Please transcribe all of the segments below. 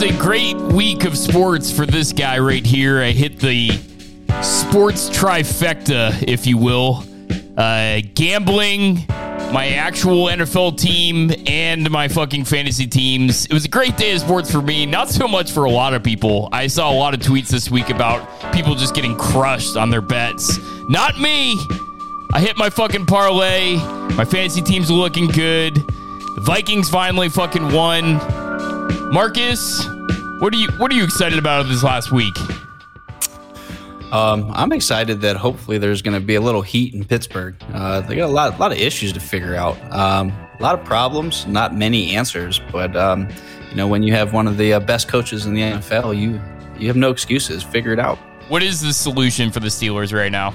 was a great week of sports for this guy right here. I hit the sports trifecta, if you will. Uh, gambling, my actual NFL team, and my fucking fantasy teams. It was a great day of sports for me, not so much for a lot of people. I saw a lot of tweets this week about people just getting crushed on their bets. Not me. I hit my fucking parlay. My fantasy team's looking good. The Vikings finally fucking won. Marcus, what are you what are you excited about this last week? Um, I'm excited that hopefully there's going to be a little heat in Pittsburgh. Uh, they got a lot, a lot of issues to figure out. Um, a lot of problems, not many answers. But um, you know, when you have one of the uh, best coaches in the NFL, you you have no excuses. Figure it out. What is the solution for the Steelers right now?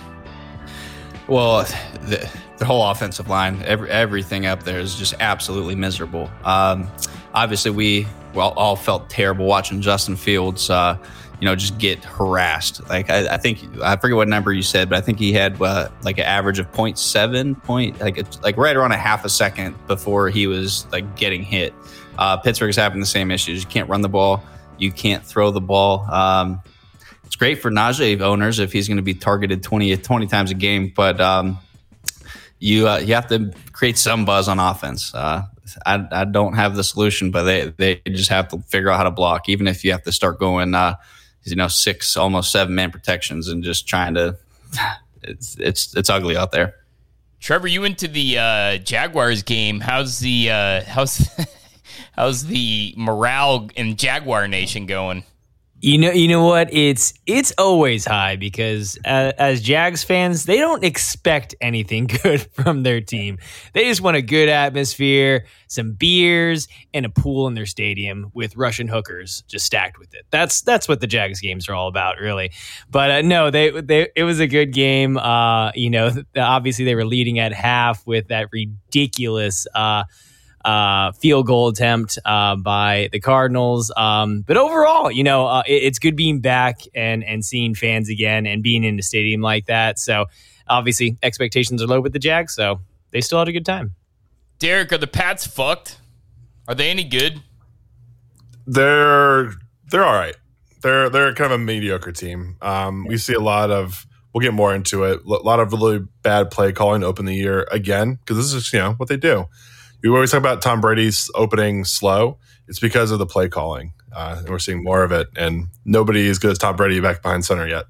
Well, the, the whole offensive line, every, everything up there is just absolutely miserable. Um, obviously, we all felt terrible watching Justin Fields. Uh, you know, just get harassed. Like I, I, think I forget what number you said, but I think he had uh, like an average of 0.7 point, like like right around a half a second before he was like getting hit. Uh, Pittsburgh's having the same issues. You can't run the ball. You can't throw the ball. Um, it's great for Najee owners if he's going to be targeted 20, 20 times a game, but um, you uh, you have to create some buzz on offense. I, I don't have the solution, but they, they just have to figure out how to block, even if you have to start going uh, you know six almost seven man protections and just trying to it's it's it's ugly out there. Trevor, you went to the uh, Jaguars game. How's the uh, how's how's the morale in Jaguar Nation going? You know, you know what? It's it's always high because uh, as Jags fans, they don't expect anything good from their team. They just want a good atmosphere, some beers, and a pool in their stadium with Russian hookers just stacked with it. That's that's what the Jags games are all about, really. But uh, no, they they it was a good game. Uh, you know, obviously they were leading at half with that ridiculous. Uh, uh, field goal attempt uh, by the Cardinals. Um, but overall, you know, uh, it, it's good being back and and seeing fans again and being in the stadium like that. So obviously, expectations are low with the Jags, so they still had a good time. Derek, are the Pats fucked? Are they any good? They're they're all right. They're they're kind of a mediocre team. Um, we see a lot of. We'll get more into it. A lot of really bad play calling to open the year again because this is you know what they do we always talk about Tom Brady's opening slow. It's because of the play calling. Uh, and we're seeing more of it, and nobody as good as Tom Brady back behind center yet.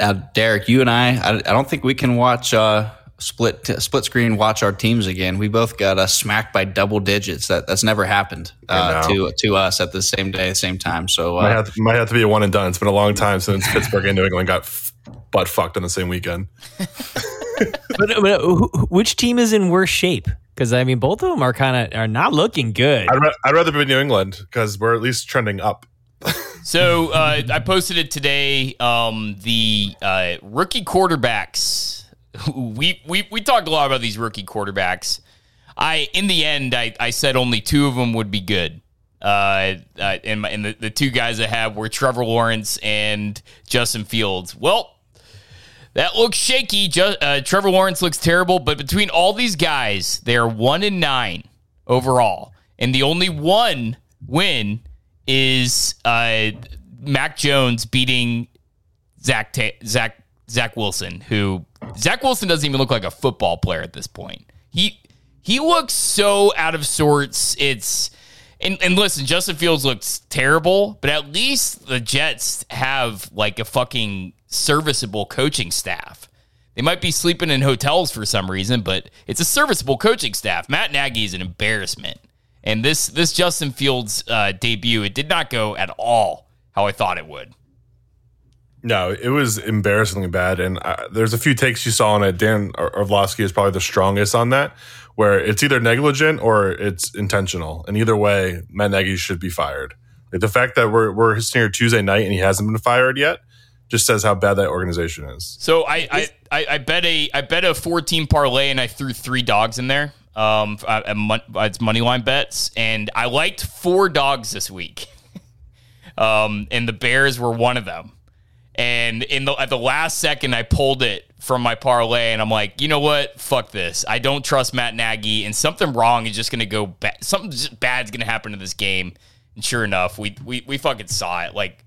Now, Derek, you and I, I, I don't think we can watch uh, split split screen watch our teams again. We both got uh, smacked by double digits. That that's never happened uh, to to us at the same day, same time. So uh, might have, to, might have to be a one and done. It's been a long time since Pittsburgh and New England got f- butt fucked on the same weekend. but, but, which team is in worse shape? Because I mean, both of them are kind of are not looking good. I'd, ra- I'd rather be New England because we're at least trending up. so uh, I posted it today. Um, the uh, rookie quarterbacks. We we we talked a lot about these rookie quarterbacks. I in the end, I, I said only two of them would be good. Uh, uh, and, my, and the, the two guys I have were Trevor Lawrence and Justin Fields. Well, that looks shaky. Just, uh, Trevor Lawrence looks terrible, but between all these guys, they're one and nine overall, and the only one win is uh, Mac Jones beating Zach Ta- Zach Zach Wilson, who Zach Wilson doesn't even look like a football player at this point. He he looks so out of sorts. It's and, and listen, Justin Fields looks terrible, but at least the Jets have like a fucking serviceable coaching staff. They might be sleeping in hotels for some reason, but it's a serviceable coaching staff. Matt Nagy is an embarrassment, and this this Justin Fields uh, debut it did not go at all how I thought it would. No, it was embarrassingly bad, and uh, there's a few takes you saw on it. Dan Orlovsky is probably the strongest on that, where it's either negligent or it's intentional, and either way, Matt Nagy should be fired. Like the fact that we're we're sitting here Tuesday night and he hasn't been fired yet just says how bad that organization is. So I I, I, bet a I bet a four team parlay and I threw three dogs in there. Um, it's money line bets, and I liked four dogs this week. um, and the Bears were one of them. And in the at the last second, I pulled it from my parlay, and I'm like, you know what? Fuck this. I don't trust Matt Nagy, and something wrong is just going to go bad. Something bad's going to happen to this game, And sure enough, we we we fucking saw it. Like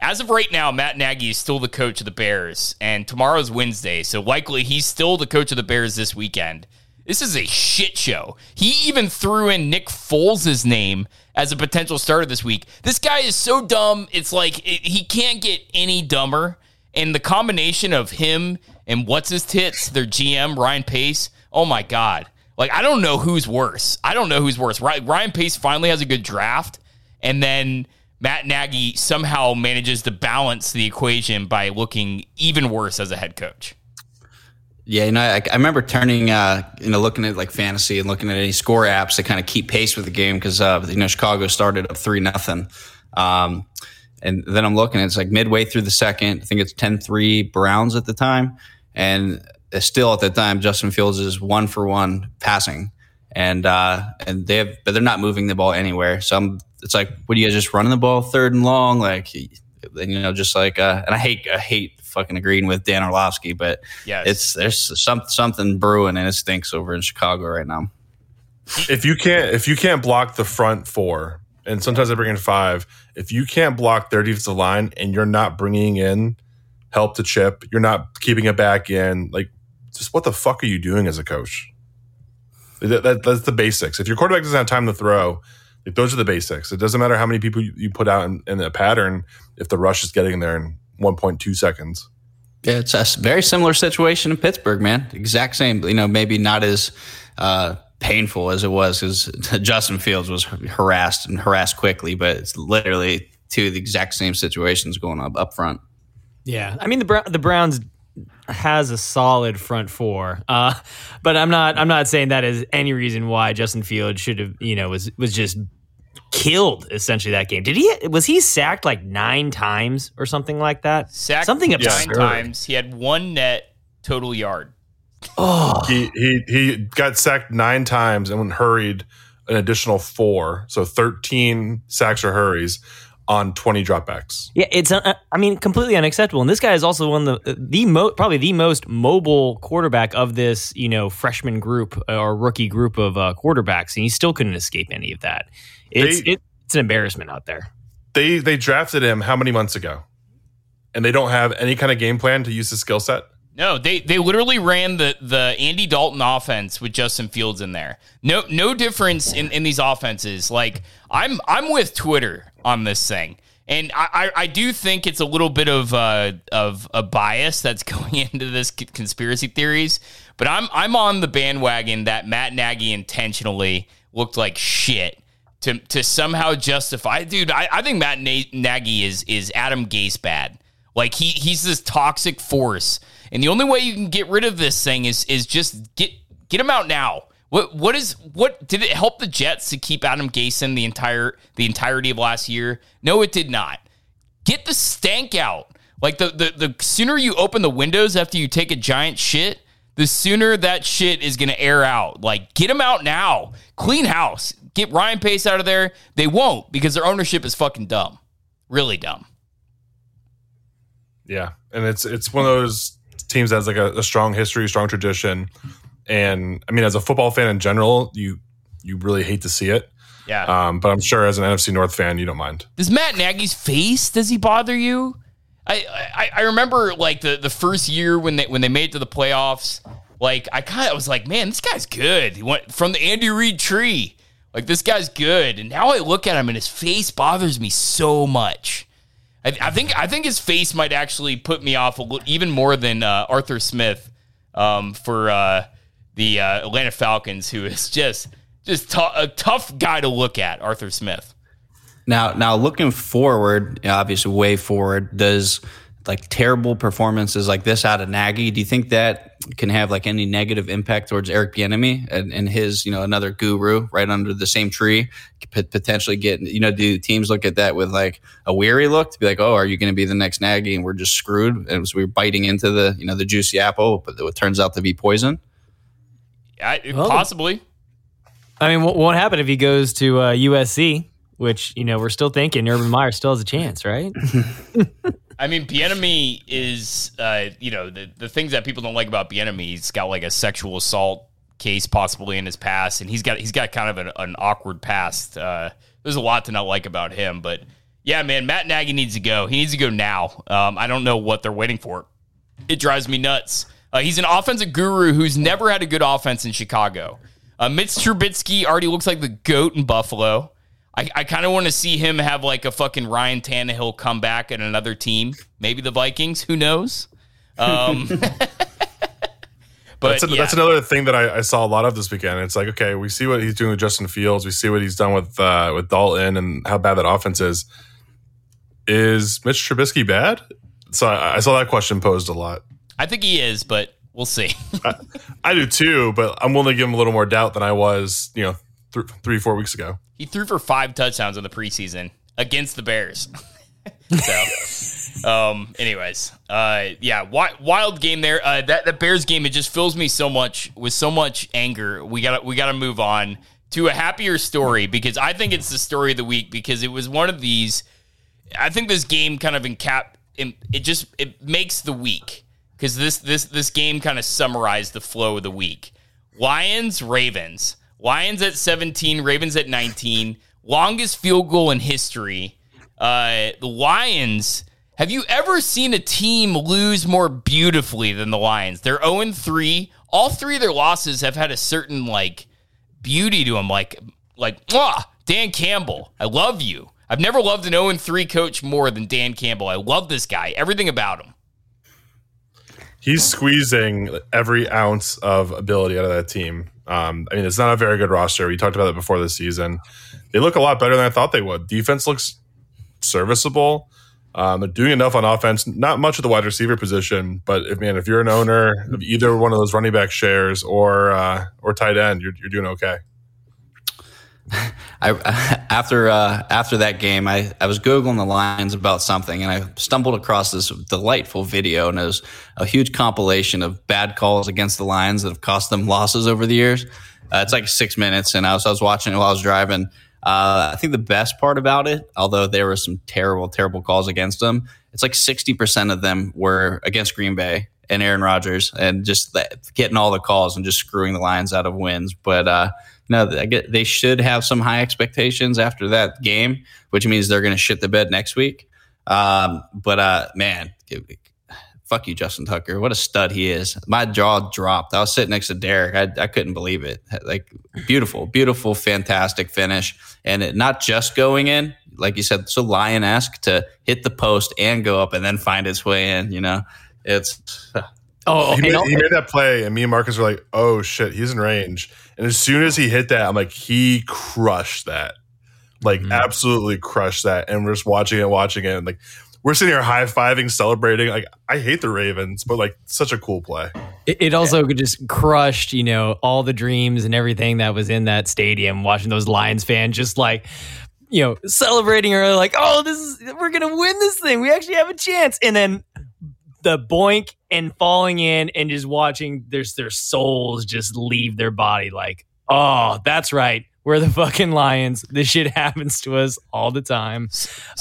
as of right now, Matt Nagy is still the coach of the Bears, and tomorrow's Wednesday, so likely he's still the coach of the Bears this weekend. This is a shit show. He even threw in Nick Foles' name as a potential starter this week. This guy is so dumb. It's like it, he can't get any dumber. And the combination of him and what's his tits, their GM Ryan Pace. Oh my god! Like I don't know who's worse. I don't know who's worse. Ryan Pace finally has a good draft, and then Matt Nagy somehow manages to balance the equation by looking even worse as a head coach. Yeah, you know, I, I remember turning, uh, you know, looking at like fantasy and looking at any score apps to kind of keep pace with the game because, uh, you know, Chicago started up three nothing. Um, and then I'm looking, it's like midway through the second. I think it's 10 3 Browns at the time. And still at the time, Justin Fields is one for one passing. And, uh, and they have, but they're not moving the ball anywhere. So I'm, it's like, what are you guys just running the ball third and long? Like, you know, just like, uh, and I hate, I hate fucking agreeing with Dan Orlovsky, but yes. it's, there's some, something brewing and it stinks over in Chicago right now. If you can't, if you can't block the front four, and sometimes I bring in five. If you can't block their defensive line and you're not bringing in help to chip, you're not keeping it back in. Like, just what the fuck are you doing as a coach? That, that, that's the basics. If your quarterback doesn't have time to throw, like, those are the basics. It doesn't matter how many people you, you put out in, in a pattern if the rush is getting there in 1.2 seconds. Yeah, it's a very similar situation in Pittsburgh, man. Exact same. You know, maybe not as uh, painful as it was because Justin Fields was harassed and harassed quickly, but it's literally two of the exact same situations going up up front. Yeah, I mean the the Browns has a solid front four, uh, but I'm not I'm not saying that is any reason why Justin Fields should have you know was was just killed essentially that game. Did he was he sacked like nine times or something like that? Sacked something nine times. He had one net total yard. Oh, he he he got sacked nine times and hurried an additional four, so thirteen sacks or hurries on 20 dropbacks. Yeah, it's uh, I mean completely unacceptable. And this guy is also one of the the mo- probably the most mobile quarterback of this, you know, freshman group or rookie group of uh, quarterbacks and he still couldn't escape any of that. It's they, it, it's an embarrassment out there. They they drafted him how many months ago? And they don't have any kind of game plan to use his skill set? No, they they literally ran the the Andy Dalton offense with Justin Fields in there. No no difference in, in these offenses. Like I'm I'm with Twitter on this thing. And I, I, do think it's a little bit of uh, of a bias that's going into this conspiracy theories, but I'm I'm on the bandwagon that Matt Nagy intentionally looked like shit to to somehow justify. Dude, I, I think Matt Nagy is is Adam Gase bad. Like he he's this toxic force and the only way you can get rid of this thing is is just get get him out now. What what is what did it help the Jets to keep Adam Gase in the entire the entirety of last year? No, it did not. Get the stank out. Like the the, the sooner you open the windows after you take a giant shit, the sooner that shit is gonna air out. Like get him out now. Clean house. Get Ryan Pace out of there. They won't because their ownership is fucking dumb. Really dumb. Yeah. And it's it's one of those teams that has like a, a strong history, strong tradition, and I mean, as a football fan in general, you you really hate to see it. Yeah. Um, but I'm sure as an NFC North fan, you don't mind. Does Matt Nagy's face does he bother you? I, I, I remember like the, the first year when they when they made it to the playoffs, like I kind of was like, man, this guy's good. He went from the Andy Reid tree. Like this guy's good. And now I look at him and his face bothers me so much. I, I, think I think his face might actually put me off a little, even more than uh, Arthur Smith um, for uh, the uh, Atlanta Falcons, who is just just t- a tough guy to look at. Arthur Smith. Now, now looking forward, obviously way forward, does like terrible performances like this out of Nagy, do you think that can have like any negative impact towards Eric Bieniemy and, and his, you know, another guru right under the same tree, could potentially get, you know, do teams look at that with like a weary look to be like, oh, are you going to be the next Nagy and we're just screwed as we're biting into the, you know, the juicy apple, but it turns out to be poison? I, well, possibly. I mean, what, what happened if he goes to uh, USC? Which you know we're still thinking Urban Meyer still has a chance, right? I mean, Bieniemy is, uh, you know, the, the things that people don't like about Bieniemy. He's got like a sexual assault case possibly in his past, and he's got he's got kind of an, an awkward past uh, there's a lot to not like about him. But yeah, man, Matt Nagy needs to go. He needs to go now. Um, I don't know what they're waiting for. It drives me nuts. Uh, he's an offensive guru who's never had a good offense in Chicago. Uh, Mitch Trubisky already looks like the goat in Buffalo. I, I kind of want to see him have like a fucking Ryan Tannehill come back at another team. Maybe the Vikings. Who knows? Um, but that's, a, yeah. that's another thing that I, I saw a lot of this weekend. It's like, okay, we see what he's doing with Justin Fields. We see what he's done with uh, with Dalton and how bad that offense is. Is Mitch Trubisky bad? So I, I saw that question posed a lot. I think he is, but we'll see. I, I do too, but I'm willing to give him a little more doubt than I was, you know, th- three, four weeks ago. he threw for five touchdowns in the preseason against the Bears. so, um, anyways, uh, yeah, wi- wild game there. Uh, that that Bears game it just fills me so much with so much anger. We got we got to move on to a happier story because I think it's the story of the week because it was one of these. I think this game kind of encap it just it makes the week because this this this game kind of summarized the flow of the week. Lions Ravens. Lions at 17, Ravens at 19. Longest field goal in history. Uh, the Lions. Have you ever seen a team lose more beautifully than the Lions? They're 0 3. All three of their losses have had a certain like beauty to them. Like, like, mwah, Dan Campbell. I love you. I've never loved an 0 3 coach more than Dan Campbell. I love this guy. Everything about him. He's squeezing every ounce of ability out of that team. Um, I mean, it's not a very good roster. We talked about it before the season. They look a lot better than I thought they would. Defense looks serviceable. Um, they're doing enough on offense. Not much at the wide receiver position, but if man, if you're an owner of either one of those running back shares or uh, or tight end, you're, you're doing okay. I after uh, after that game, I, I was googling the lines about something, and I stumbled across this delightful video, and it was a huge compilation of bad calls against the Lions that have cost them losses over the years. Uh, it's like six minutes, and I was I was watching it while I was driving. Uh, I think the best part about it, although there were some terrible, terrible calls against them, it's like sixty percent of them were against Green Bay and Aaron Rodgers, and just getting all the calls and just screwing the Lions out of wins. But uh, no, I get they should have some high expectations after that game, which means they're going to shit the bed next week. Um, but uh, man, fuck you, Justin Tucker. What a stud he is. My jaw dropped. I was sitting next to Derek. I, I couldn't believe it. Like beautiful, beautiful, fantastic finish, and it not just going in, like you said, so lion esque to hit the post and go up and then find its way in. You know, it's. Oh, he made, he made that play, and me and Marcus were like, "Oh shit, he's in range." And as soon as he hit that, I'm like, he crushed that, like mm-hmm. absolutely crushed that. And we're just watching it, watching it, and like we're sitting here high fiving, celebrating. Like I hate the Ravens, but like such a cool play. It, it also yeah. just crushed, you know, all the dreams and everything that was in that stadium. Watching those Lions fans just like you know, celebrating or like, oh, this is we're gonna win this thing. We actually have a chance. And then the boink and falling in and just watching their their souls just leave their body like oh that's right. We're the fucking lions. This shit happens to us all the time.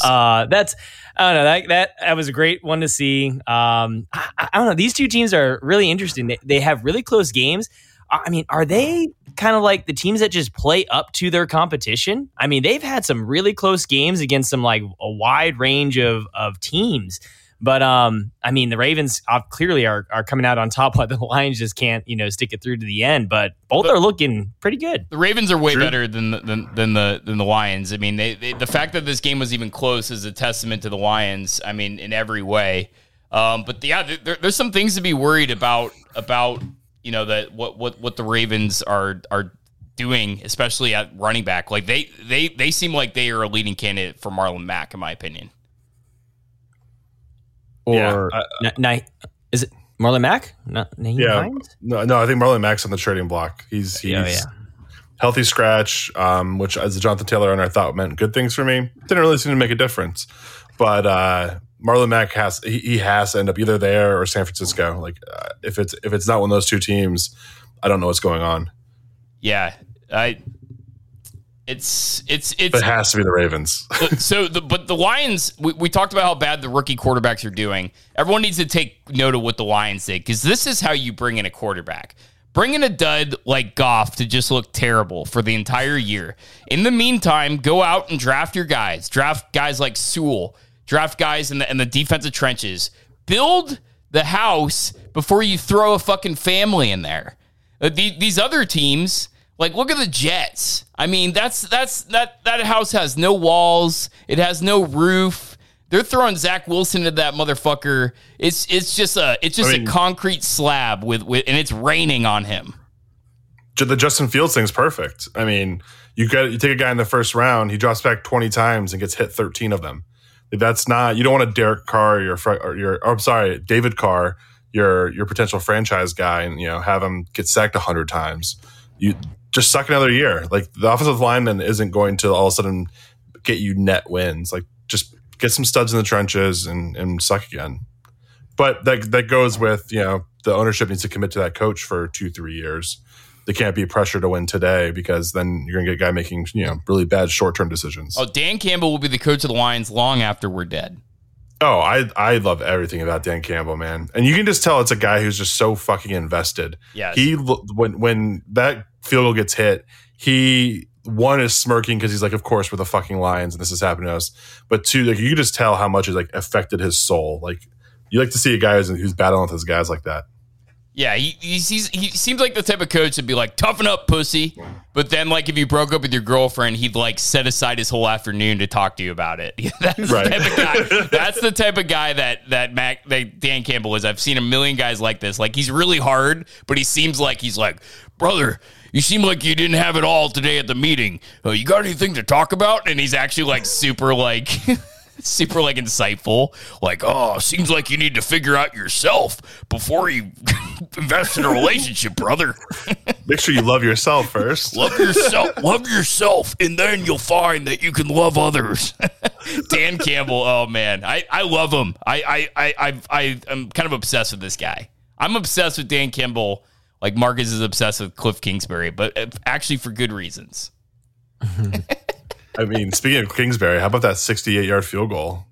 Uh that's i don't know that that, that was a great one to see. Um I, I don't know these two teams are really interesting. They, they have really close games. I mean, are they kind of like the teams that just play up to their competition? I mean, they've had some really close games against some like a wide range of of teams. But um, I mean, the Ravens uh, clearly are are coming out on top. While the Lions just can't, you know, stick it through to the end. But both but are looking pretty good. The Ravens are way True. better than the, than, than the than the Lions. I mean, they, they, the fact that this game was even close is a testament to the Lions. I mean, in every way. Um, but yeah, there, there's some things to be worried about about you know that what what what the Ravens are are doing, especially at running back. Like they they they seem like they are a leading candidate for Marlon Mack, in my opinion or yeah, uh, is it Marlon Mack? Not Nyheim yeah, Hines? no, no. I think Marlon Mack's on the trading block. He's he's oh, yeah. healthy scratch, um, which as a Jonathan Taylor owner, I thought meant good things for me. Didn't really seem to make a difference, but uh, Marlon Mack has he, he, has to end up either there or San Francisco. Like uh, if it's if it's not one of those two teams, I don't know what's going on. Yeah, I it's it's it's. It has to be the Ravens. so, the, but the Lions. We, we talked about how bad the rookie quarterbacks are doing. Everyone needs to take note of what the Lions did because this is how you bring in a quarterback. Bring in a dud like Goff to just look terrible for the entire year. In the meantime, go out and draft your guys. Draft guys like Sewell. Draft guys in the in the defensive trenches. Build the house before you throw a fucking family in there. Uh, the, these other teams, like look at the Jets. I mean, that's that's that that house has no walls. It has no roof. They're throwing Zach Wilson into that motherfucker. It's it's just a it's just I mean- a concrete slab with, with and it's raining on him. The Justin Fields thing's perfect. I mean, you get you take a guy in the first round, he drops back twenty times and gets hit thirteen of them. That's not you don't want a Derek Carr, your or your or, I'm sorry, David Carr, your your potential franchise guy, and you know have him get sacked hundred times. You just suck another year. Like the offensive lineman isn't going to all of a sudden get you net wins. Like just get some studs in the trenches and and suck again. But that that goes with you know the ownership needs to commit to that coach for two three years. They can't be pressured to win today because then you're gonna get a guy making you know really bad short term decisions. Oh, Dan Campbell will be the coach of the Lions long after we're dead. Oh, I I love everything about Dan Campbell, man, and you can just tell it's a guy who's just so fucking invested. Yeah. he when when that field goal gets hit, he one is smirking because he's like, of course we're the fucking Lions and this is happening to us. But two, like you can just tell how much it like affected his soul. Like you like to see a guy who's, who's battling with his guys like that. Yeah, he he's, he's, he seems like the type of coach that'd be like, toughen up, pussy. But then, like, if you broke up with your girlfriend, he'd like set aside his whole afternoon to talk to you about it. That's Right. the type of guy. That's the type of guy that that Mac that Dan Campbell is. I've seen a million guys like this. Like, he's really hard, but he seems like he's like, brother. You seem like you didn't have it all today at the meeting. Uh, you got anything to talk about? And he's actually like super like super like insightful. Like, oh, seems like you need to figure out yourself before you invest in a relationship, brother. Make sure you love yourself first. love yourself, love yourself, and then you'll find that you can love others. Dan Campbell, oh man, I, I love him. I I I I I am kind of obsessed with this guy. I'm obsessed with Dan Campbell. Like Marcus is obsessed with Cliff Kingsbury, but uh, actually for good reasons. I mean, speaking of Kingsbury, how about that 68 yard field goal?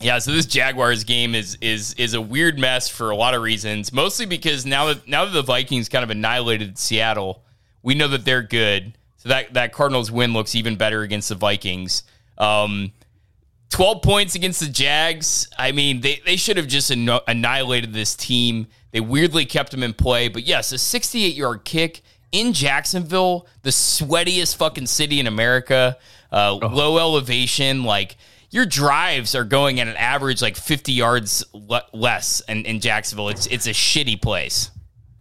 Yeah, so this Jaguars game is is is a weird mess for a lot of reasons. Mostly because now that now that the Vikings kind of annihilated Seattle, we know that they're good. So that that Cardinals win looks even better against the Vikings. Um, Twelve points against the Jags. I mean, they they should have just annihilated this team. They weirdly kept them in play, but yes, a 68 yard kick in Jacksonville, the sweatiest fucking city in America, uh, low elevation, like your drives are going at an average like 50 yards le- less in, in Jacksonville. It's it's a shitty place.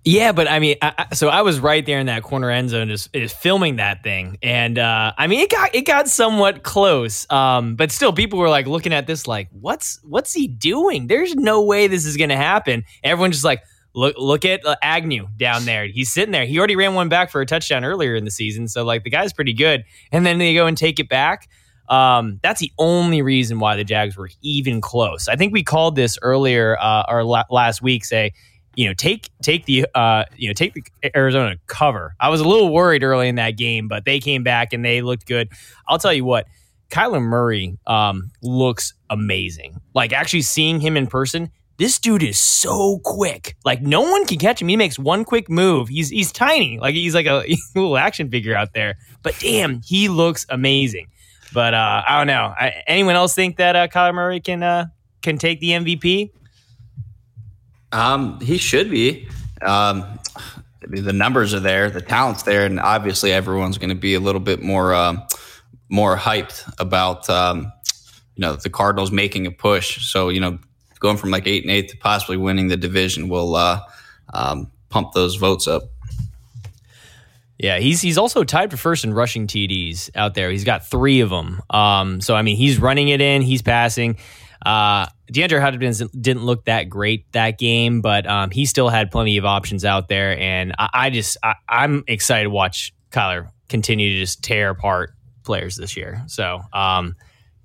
Yeah, but I mean, I, so I was right there in that corner end zone, just, just filming that thing, and uh, I mean, it got it got somewhat close, um, but still, people were like looking at this, like, what's what's he doing? There's no way this is going to happen. Everyone's just like, look look at uh, Agnew down there. He's sitting there. He already ran one back for a touchdown earlier in the season, so like the guy's pretty good. And then they go and take it back. Um, that's the only reason why the Jags were even close. I think we called this earlier uh, or la- last week. Say, you know, take take the uh, you know take the Arizona cover. I was a little worried early in that game, but they came back and they looked good. I'll tell you what, Kyler Murray um, looks amazing. Like actually seeing him in person, this dude is so quick. Like no one can catch him. He makes one quick move. He's he's tiny. Like he's like a little action figure out there. But damn, he looks amazing. But uh, I don't know. I, anyone else think that uh, Kyler Murray can uh, can take the MVP? Um, he should be. Um, I mean, the numbers are there, the talent's there, and obviously everyone's going to be a little bit more um, more hyped about um, you know the Cardinals making a push. So you know, going from like eight and eight to possibly winning the division will uh, um, pump those votes up. Yeah, he's he's also tied for first in rushing TDs out there. He's got three of them. Um, so I mean, he's running it in, he's passing. Uh, DeAndre Hopkins didn't look that great that game, but um, he still had plenty of options out there, and I, I just I, I'm excited to watch Kyler continue to just tear apart players this year. So um,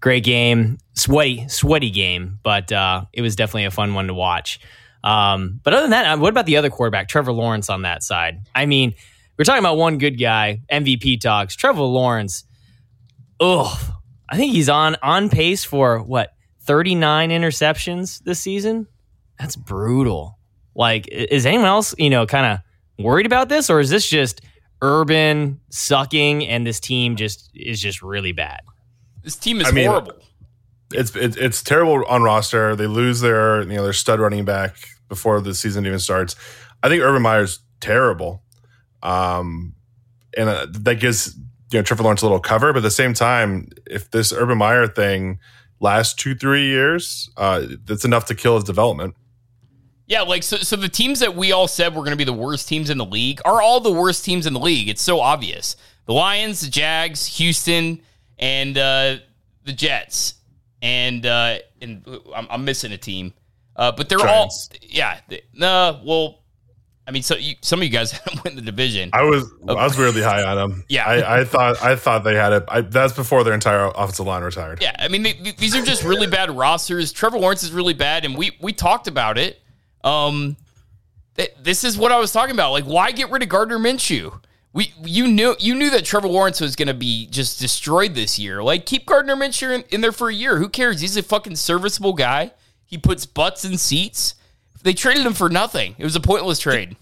great game, sweaty sweaty game, but uh, it was definitely a fun one to watch. Um, but other than that, what about the other quarterback, Trevor Lawrence, on that side? I mean, we're talking about one good guy, MVP talks. Trevor Lawrence, ugh, I think he's on on pace for what 39 interceptions this season. That's brutal. Like, is anyone else, you know, kind of worried about this, or is this just Urban sucking and this team just is just really bad? This team is I mean, horrible. It's, it's it's terrible on roster. They lose their you know their stud running back before the season even starts. I think Urban Meyer's terrible, um, and uh, that gives you know Trevor Lawrence a little cover. But at the same time, if this Urban Meyer thing lasts two three years, uh, that's enough to kill his development. Yeah, like so. So the teams that we all said were going to be the worst teams in the league are all the worst teams in the league. It's so obvious: the Lions, the Jags, Houston, and uh, the Jets. And uh, and I'm, I'm missing a team, uh, but they're Giants. all yeah. they- No, well, I mean, so you, some of you guys win the division. I was I was weirdly high on them. Yeah. I, I thought I thought they had it. I, that's before their entire offensive line retired. Yeah, I mean they, th- these are just really bad rosters. Trevor Lawrence is really bad, and we we talked about it. Um, th- this is what I was talking about. Like, why get rid of Gardner Minshew? We you knew you knew that Trevor Lawrence was going to be just destroyed this year. Like, keep Gardner Minshew in, in there for a year. Who cares? He's a fucking serviceable guy. He puts butts in seats. They traded him for nothing. It was a pointless trade.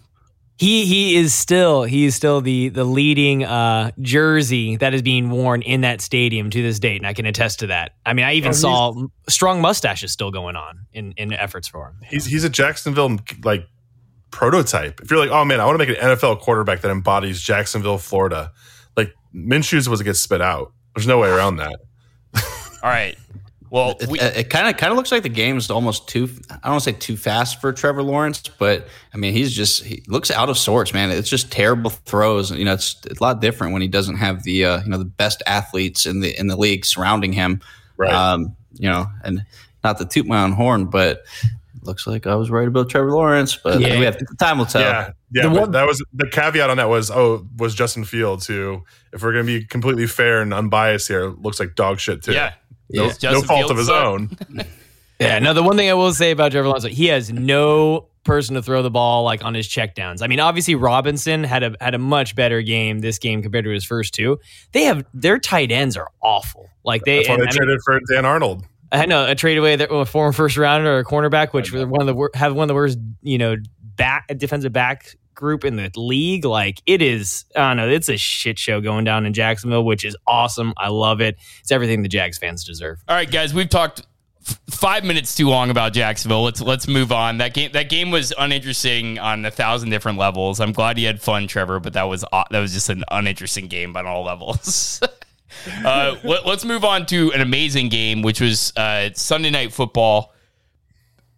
He he is still he is still the the leading uh, jersey that is being worn in that stadium to this date, and I can attest to that. I mean, I even Oh, saw strong mustaches still going on in in efforts for him. He's he's a Jacksonville like prototype. If you're like, oh man, I want to make an NFL quarterback that embodies Jacksonville, Florida, like Minshew's was to get spit out. There's no way around that. All right. Well, It kind of kind of looks like the game's almost too. I don't want to say too fast for Trevor Lawrence, but I mean he's just he looks out of sorts, man. It's just terrible throws. You know, it's, it's a lot different when he doesn't have the uh, you know the best athletes in the in the league surrounding him. Right. Um, you know, and not to toot my own horn, but it looks like I was right about Trevor Lawrence. But Yeah. we have time will tell. yeah, yeah. The but one- that was the caveat on that was oh was Justin Fields who, if we're gonna be completely fair and unbiased here, looks like dog shit too. yeah. No, Justin no fault of his sucked. own. Yeah, no, the one thing I will say about Trevor Lawrence, he has no person to throw the ball like on his checkdowns. I mean, obviously Robinson had a had a much better game this game compared to his first two. They have their tight ends are awful. Like they, That's why and, they I mean, traded for Dan Arnold. I know a trade away that a former first rounder or a cornerback, which were one of the wor- have one of the worst, you know, back defensive back group in the league. Like it is, I don't know, it's a shit show going down in Jacksonville, which is awesome. I love it. It's everything the Jags fans deserve. All right, guys, we've talked f- five minutes too long about Jacksonville. Let's let's move on. That game that game was uninteresting on a thousand different levels. I'm glad you had fun, Trevor, but that was uh, that was just an uninteresting game on all levels. uh, let, us move on to an amazing game, which was uh, Sunday Night Football.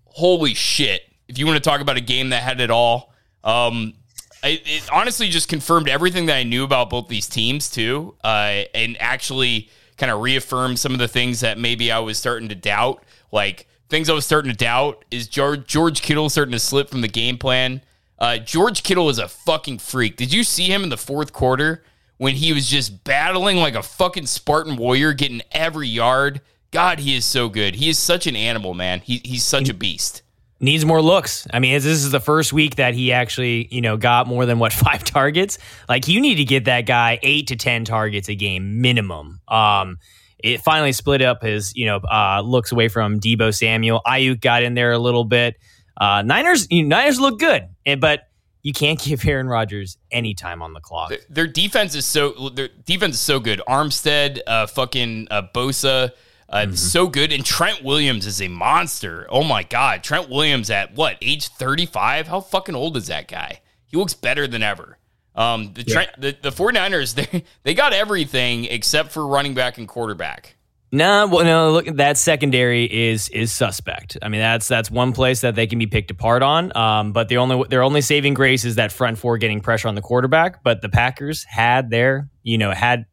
Holy shit! If you want to talk about a game that had it all, um, it, it honestly just confirmed everything that I knew about both these teams too, uh, and actually kind of reaffirmed some of the things that maybe I was starting to doubt. Like things I was starting to doubt is George, George Kittle starting to slip from the game plan. Uh, George Kittle is a fucking freak. Did you see him in the fourth quarter when he was just battling like a fucking Spartan warrior, getting every yard? God, he is so good. He is such an animal, man. He, he's such a beast. needs more looks. I mean, this is the first week that he actually, you know, got more than what five targets. Like you need to get that guy eight to ten targets a game minimum. Um, it finally split up his, you know, uh, looks away from Deebo Samuel. Aiyuk got in there a little bit. Uh, Niners, you Niners look good, but you can't give Aaron Rodgers any time on the clock. Their- Their defense is so their defense is so good. Armstead, uh, fucking uh, Bosa, uh, so good, and Trent Williams is a monster. Oh my god, Trent Williams at what age thirty five? How fucking old is that guy? He looks better than ever. Um, the, Trent, the the 49ers, they they got everything except for running back and quarterback. No, well, no. Look, that secondary is is suspect. I mean, that's that's one place that they can be picked apart on. Um, but the only their only saving grace is that front four getting pressure on the quarterback. But the Packers had their, you know, had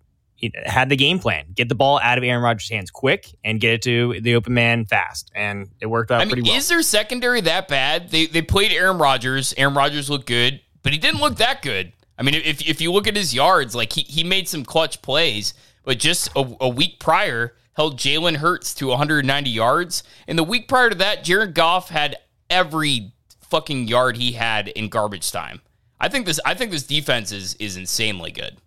had the game plan: get the ball out of Aaron Rodgers' hands quick and get it to the open man fast, and it worked out I mean, pretty well. is their secondary that bad? They they played Aaron Rodgers. Aaron Rodgers looked good, but he didn't look that good. I mean, if if you look at his yards, like he he made some clutch plays, but just a, a week prior held Jalen Hurts to 190 yards, and the week prior to that, Jared Goff had every fucking yard he had in garbage time. I think this I think this defense is is insanely good.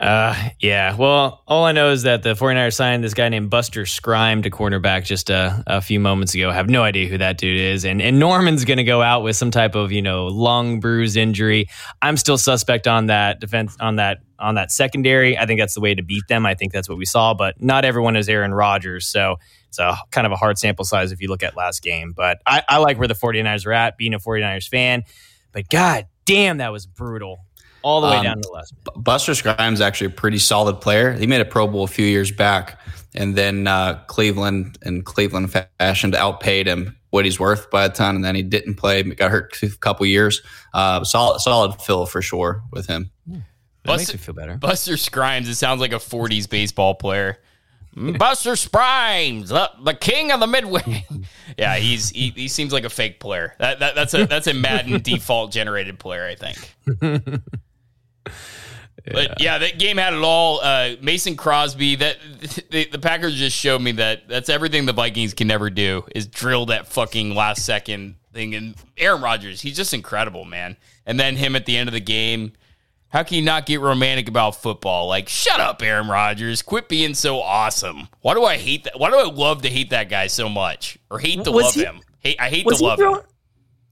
Uh, yeah. Well, all I know is that the 49ers signed this guy named Buster Skrine to cornerback just a, a few moments ago. I have no idea who that dude is. And, and Norman's going to go out with some type of, you know, lung bruise injury. I'm still suspect on that defense, on that, on that secondary. I think that's the way to beat them. I think that's what we saw, but not everyone is Aaron Rodgers. So it's a kind of a hard sample size if you look at last game. But I, I like where the 49ers are at, being a 49ers fan. But God damn, that was brutal all the way um, down to the last. Buster Skrine's actually a pretty solid player. He made a Pro Bowl a few years back, and then uh, Cleveland and Cleveland fashion outpaid him what he's worth by a ton, and then he didn't play. Got hurt a couple years. Uh, solid, solid fill for sure with him. That Buster, makes me feel better. Buster Skrines. It sounds like a '40s baseball player. Buster Sprimes, the, the, king of the midway. yeah, he's he, he, seems like a fake player. That, that that's a that's a Madden default generated player, I think. But yeah, that game had it all. Uh, Mason Crosby. That the, the, Packers just showed me that that's everything the Vikings can never do is drill that fucking last second thing. And Aaron Rodgers, he's just incredible, man. And then him at the end of the game. How can you not get romantic about football? Like, shut up, Aaron Rodgers. Quit being so awesome. Why do I hate that? Why do I love to hate that guy so much, or hate to was love he, him? Hate, I hate to love him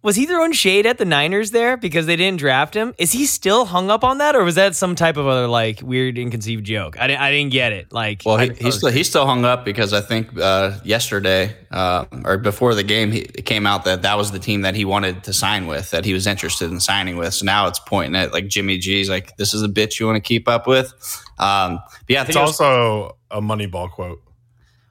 was he throwing shade at the Niners there because they didn't draft him? Is he still hung up on that, or was that some type of other like weird, inconceived joke? I didn't, I didn't get it. Like, well, he, he's still he's still hung up because I think uh, yesterday uh, or before the game, he, it came out that that was the team that he wanted to sign with, that he was interested in signing with. So now it's pointing at like Jimmy G's, like this is a bitch you want to keep up with. Um, yeah, it's it was, also a Moneyball quote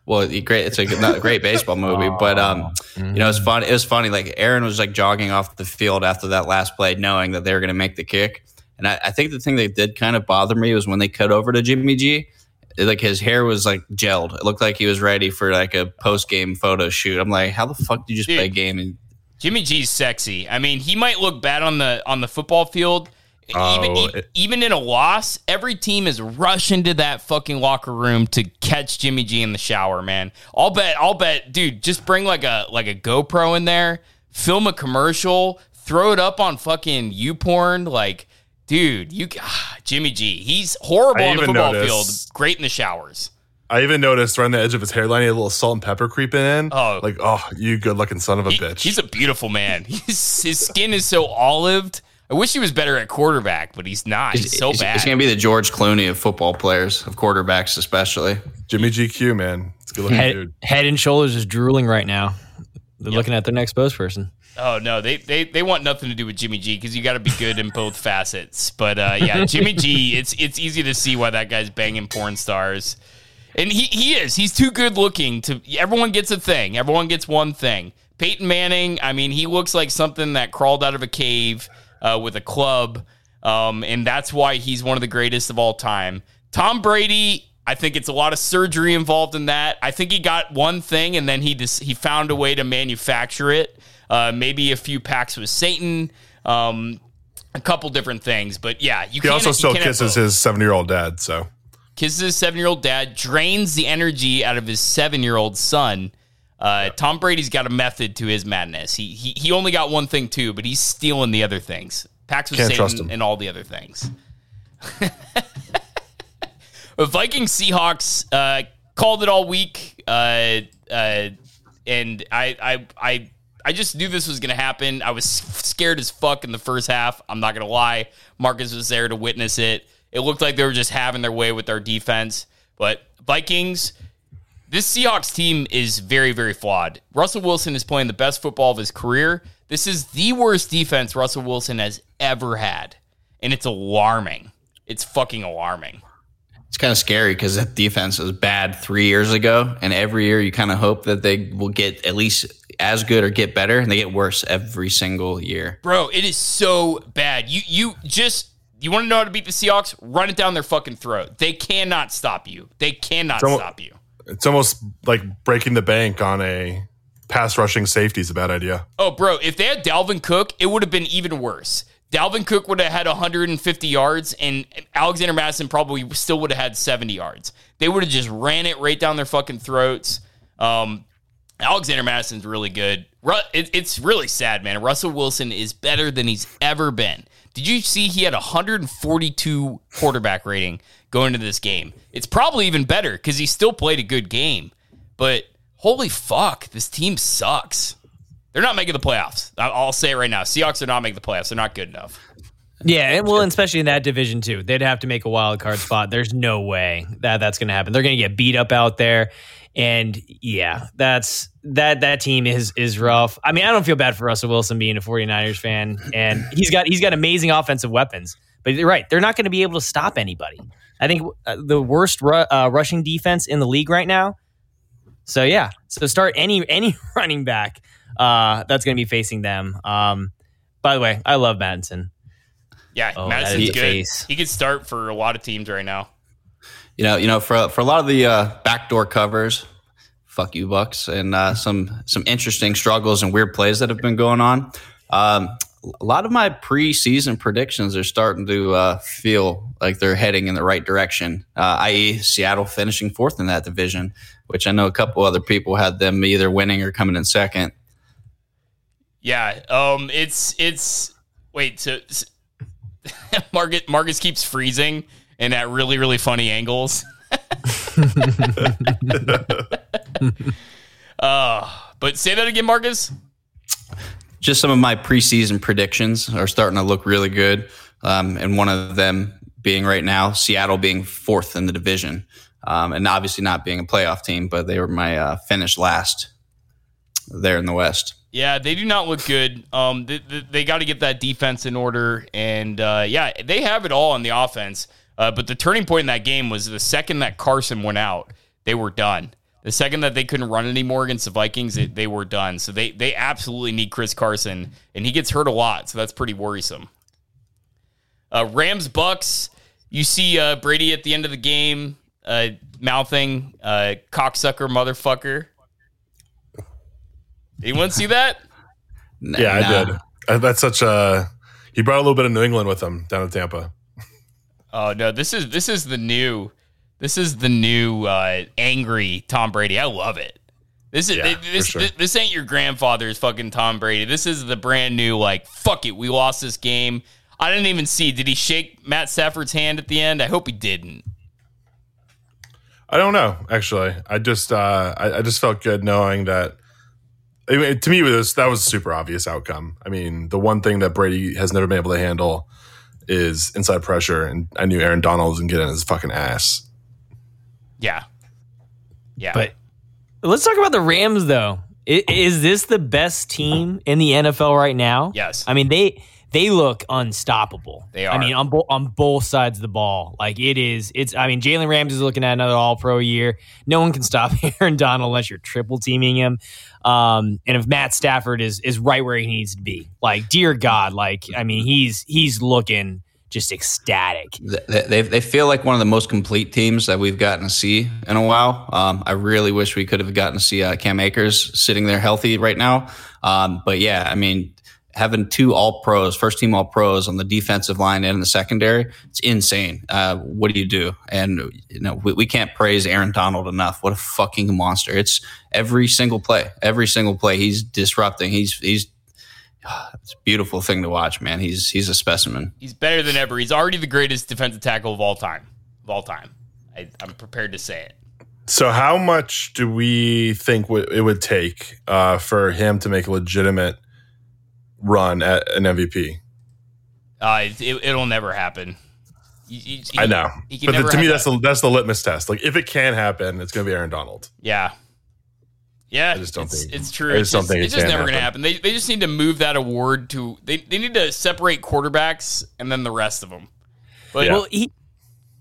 well, great. It's a great baseball movie, but um, you know, it's fun. It was funny. Like Aaron was like jogging off the field after that last play, knowing that they were going to make the kick. And I, I, think the thing that did kind of bother me was when they cut over to Jimmy G. Like his hair was like gelled. It looked like he was ready for like a post game photo shoot. I'm like, how the fuck did you just Dude, play a game? And Jimmy G's sexy. I mean, he might look bad on the on the football field, Oh, even, it, even in a loss, every team is rushing to that fucking locker room to catch Jimmy G in the shower, man. I'll bet, I'll bet, dude, just bring like a like a GoPro in there, film a commercial, throw it up on fucking YouPorn, like, dude, you ah, Jimmy G, he's horrible on the football noticed, field, great in the showers. I even noticed around the edge of his hairline, he had a little salt and pepper creeping in. Oh, like, oh, you good looking son of a he, bitch. He's a beautiful man. He's, his skin is so olived I wish he was better at quarterback, but he's not. He's, he's so bad. He's going to be the George Clooney of football players, of quarterbacks especially. Jimmy GQ, man. It's good looking head, dude. Head and shoulders is drooling right now. They're yep. looking at their next person. Oh no, they they they want nothing to do with Jimmy G because you got to be good in both facets. But uh, yeah, Jimmy G, it's it's easy to see why that guy's banging porn stars, and he he is. He's too good looking to. Everyone gets a thing. Everyone gets one thing. Peyton Manning, I mean, he looks like something that crawled out of a cave uh, with a club. Um, and that's why he's one of the greatest of all time. Tom Brady, I think it's a lot of surgery involved in that. I think he got one thing and then he just, he found a way to manufacture it. Uh, maybe a few packs with Satan, um, a couple different things. But yeah, you he also still kisses his seven year old dad. So kisses his seven year old dad, drains the energy out of his seven year old son. Uh, Tom Brady's got a method to his madness. He, he he only got one thing too, but he's stealing the other things. With Can't Satan and all the other things. Viking Seahawks uh, called it all week, uh, uh, and I I I I just knew this was going to happen. I was scared as fuck in the first half. I'm not going to lie. Marcus was there to witness it. It looked like they were just having their way with our defense, but Vikings this Seahawks team is very, very flawed. Russell Wilson is playing the best football of his career. This is the worst defense Russell Wilson has ever had. And it's alarming. It's fucking alarming. It's kind of scary because that defense was bad three years ago. And every year you kind of hope that they will get at least as good or get better. And they get worse every single year. Bro, it is so bad. You you just you want to know how to beat the Seahawks? Run it down their fucking throat. They cannot stop you. They cannot stop you. It's almost like breaking the bank on a pass rushing safety is a bad idea. Oh, bro, if they had Dalvin Cook, it would have been even worse. Dalvin Cook would have had 150 yards, and Alexander Mattison probably still would have had 70 yards. They would have just ran it right down their fucking throats. Um, Alexander Mattison's really good. It's really sad, man. Russell Wilson is better than he's ever been. Did you see he had 142 quarterback rating going into this game? It's probably even better because he still played a good game. But holy fuck, this team sucks. They're not making the playoffs. I'll say it right now. Seahawks are not making the playoffs. They're not good enough. Yeah, and well, especially in that division too, they'd have to make a wild card spot. There's no way that that's going to happen. They're going to get beat up out there, and yeah, that's that that team is is rough. I mean, I don't feel bad for Russell Wilson being a 49ers fan, and he's got he's got amazing offensive weapons. But you're right, they're not going to be able to stop anybody. I think uh, the worst ru- uh, rushing defense in the league right now. So yeah, so start any any running back uh, that's going to be facing them. Um, by the way, I love Mattison. Yeah, Oh, Mattison's good. face. He could start for a lot of teams right now. You know, you know, for for a lot of the uh, backdoor covers, fuck you, Bucks, and uh, some some interesting struggles and weird plays that have been going on. Um, a lot of my preseason predictions are starting to uh, feel like they're heading in the right direction. Uh, i.e., Seattle finishing fourth in that division, which I know a couple other people had them either winning or coming in second. Yeah, um, it's it's wait. So s- Marcus Marcus keeps freezing and at really really funny angles. uh, but say that again, Marcus. just some of my preseason predictions are starting to look really good. Um, and one of them being right now, Seattle being fourth in the division. Um, and obviously not being a playoff team, but they were my uh, finish last there in the West. Yeah, they do not look good. Um, they, they, they got to get that defense in order, and uh, yeah, they have it all on the offense. Uh, but the turning point in that game was the second that Carson went out, they were done. The second that they couldn't run anymore against the Vikings, it, they were done. So they they absolutely need Chris Carson, and he gets hurt a lot, so that's pretty worrisome. Uh, Rams Bucks, you see uh, Brady at the end of the game uh, mouthing uh, cocksucker motherfucker. Anyone see that? N- Yeah, I did. Uh, That's such a. He brought a little bit of New England with him down in Tampa. Oh no, this is this is the new this is the new uh, angry Tom Brady. I love it. This is Yeah, this, sure. this this ain't your grandfather's fucking Tom Brady. This is the brand new like fuck it, we lost this game. I didn't even see. Did he shake Matt Stafford's hand at the end? I hope he didn't. I don't know. Actually, I just uh, I, I just felt good knowing that. I mean, to me, was that was a super obvious outcome. I mean, the one thing that Brady has never been able to handle is inside pressure, and I knew Aaron Donald was gonna get in his fucking ass. Yeah, yeah. But let's talk about the Rams, though. I- Is this the best team in the NFL right now? Yes. I mean they they look unstoppable. They are. I mean on bo- on both sides of the ball. Like it is. It's. I mean Jalen Ramsey is looking at another All Pro year. No one can stop Aaron Donald unless you're triple teaming him. Um, and if Matt Stafford is is right where he needs to be, like dear God, like I mean he's he's looking just ecstatic. They, they, they feel like one of the most complete teams that we've gotten to see in a while. Um, I really wish we could have gotten to see uh, Cam Akers sitting there healthy right now. Um, but yeah, I mean, having two all pros, first team all pros on the defensive line and in the secondary, it's insane. Uh, what do you do? And, you know, we, we can't praise Aaron Donald enough. What a fucking monster. It's every single play, every single play he's disrupting. He's, he's, it's a beautiful thing to watch, man. He's, he's a specimen. He's better than ever. He's already the greatest defensive tackle of all time. Of all time. I, I'm prepared to say it. So, how much do we think w- it would take uh, for him to make a legitimate run at an MVP? Uh, it, it'll never happen. You- you- I know, but the, to me, have that's the that's the litmus test. Like, if it can happen, it's going to be Aaron Donald. Yeah. Yeah, I just don't it's, think- it's true. I it's just don't just, think it just never going to happen. happen. They, they just need to move that award to they, they need to separate quarterbacks and then the rest of them. But Yeah. Well, he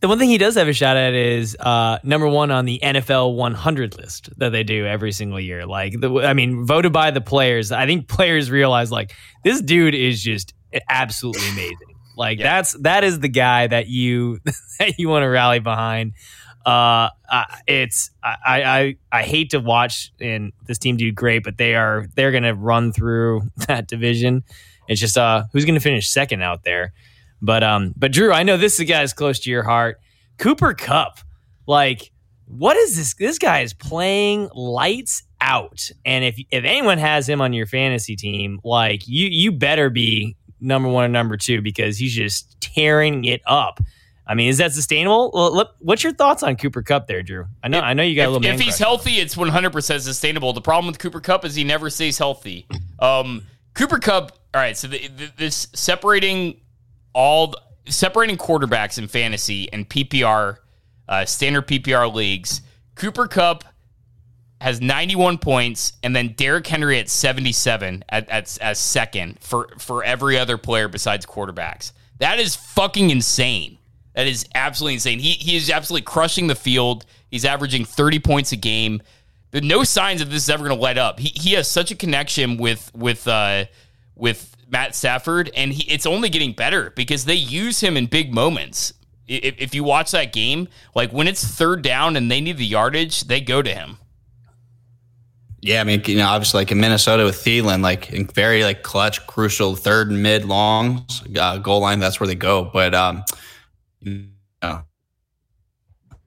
the one thing he does have a shot at is uh, number one on the NFL 100 list that they do every single year. Like, the, I mean, voted by the players. I think players realize like this dude is just absolutely amazing. Like Yeah. that's that is the guy that you that you want to rally behind. Uh, it's I, I I hate to watch and this team do great, but they are they're gonna run through that division. It's just uh who's gonna finish second out there. But um, but Drew, I know this is a guy that's close to your heart. Cooper Kupp, like, what is this? This guy is playing lights out. And if if anyone has him on your fantasy team, like you you better be number one and number two because he's just tearing it up. I mean, is that sustainable? Well, what's your thoughts on Cooper Kupp there, Drew? I know, I know you got a little. If, if he's healthy, it's 100 percent sustainable. The problem with Cooper Kupp is he never stays healthy. Um, Cooper Kupp. All right, so the, the, this separating all separating quarterbacks in fantasy and PPR uh, standard PPR leagues. Cooper Kupp has 91 points, and then Derrick Henry at 77 at, at, as second for for every other player besides quarterbacks. That is fucking insane. That is absolutely insane. He he is absolutely crushing the field. He's averaging 30 points a game. There's no signs that this is ever going to let up. He he has such a connection with with uh with Matt Stafford, and he, it's only getting better because they use him in big moments. If, if you watch that game, like when it's third down and they need the yardage, they go to him. Yeah, I mean, you know, obviously, like in Minnesota with Thielen, like in very like clutch, crucial third and mid longs, uh, goal line. That's where they go. But um, you know,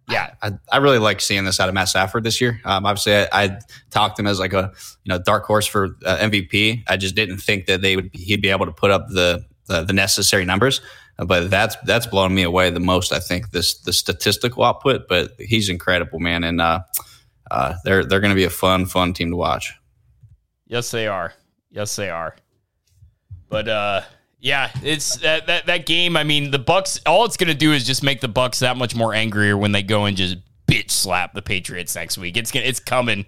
Yeah, I, I really like seeing this out of Matt Stafford this year. Um, obviously, I, I talked him as like a you know dark horse for uh, MVP. I just didn't think that they would he'd be able to put up the the, the necessary numbers. But that's that's blown me away the most. I think this the statistical output. But he's incredible, man, and uh, uh, they're they're going to be a fun fun team to watch. Yes, they are. Yes, they are. But uh yeah, it's that that, that game, I mean, the Bucks all it's gonna do is just make the Bucks that much more angrier when they go and just bitch slap the Patriots next week. It's gonna it's coming,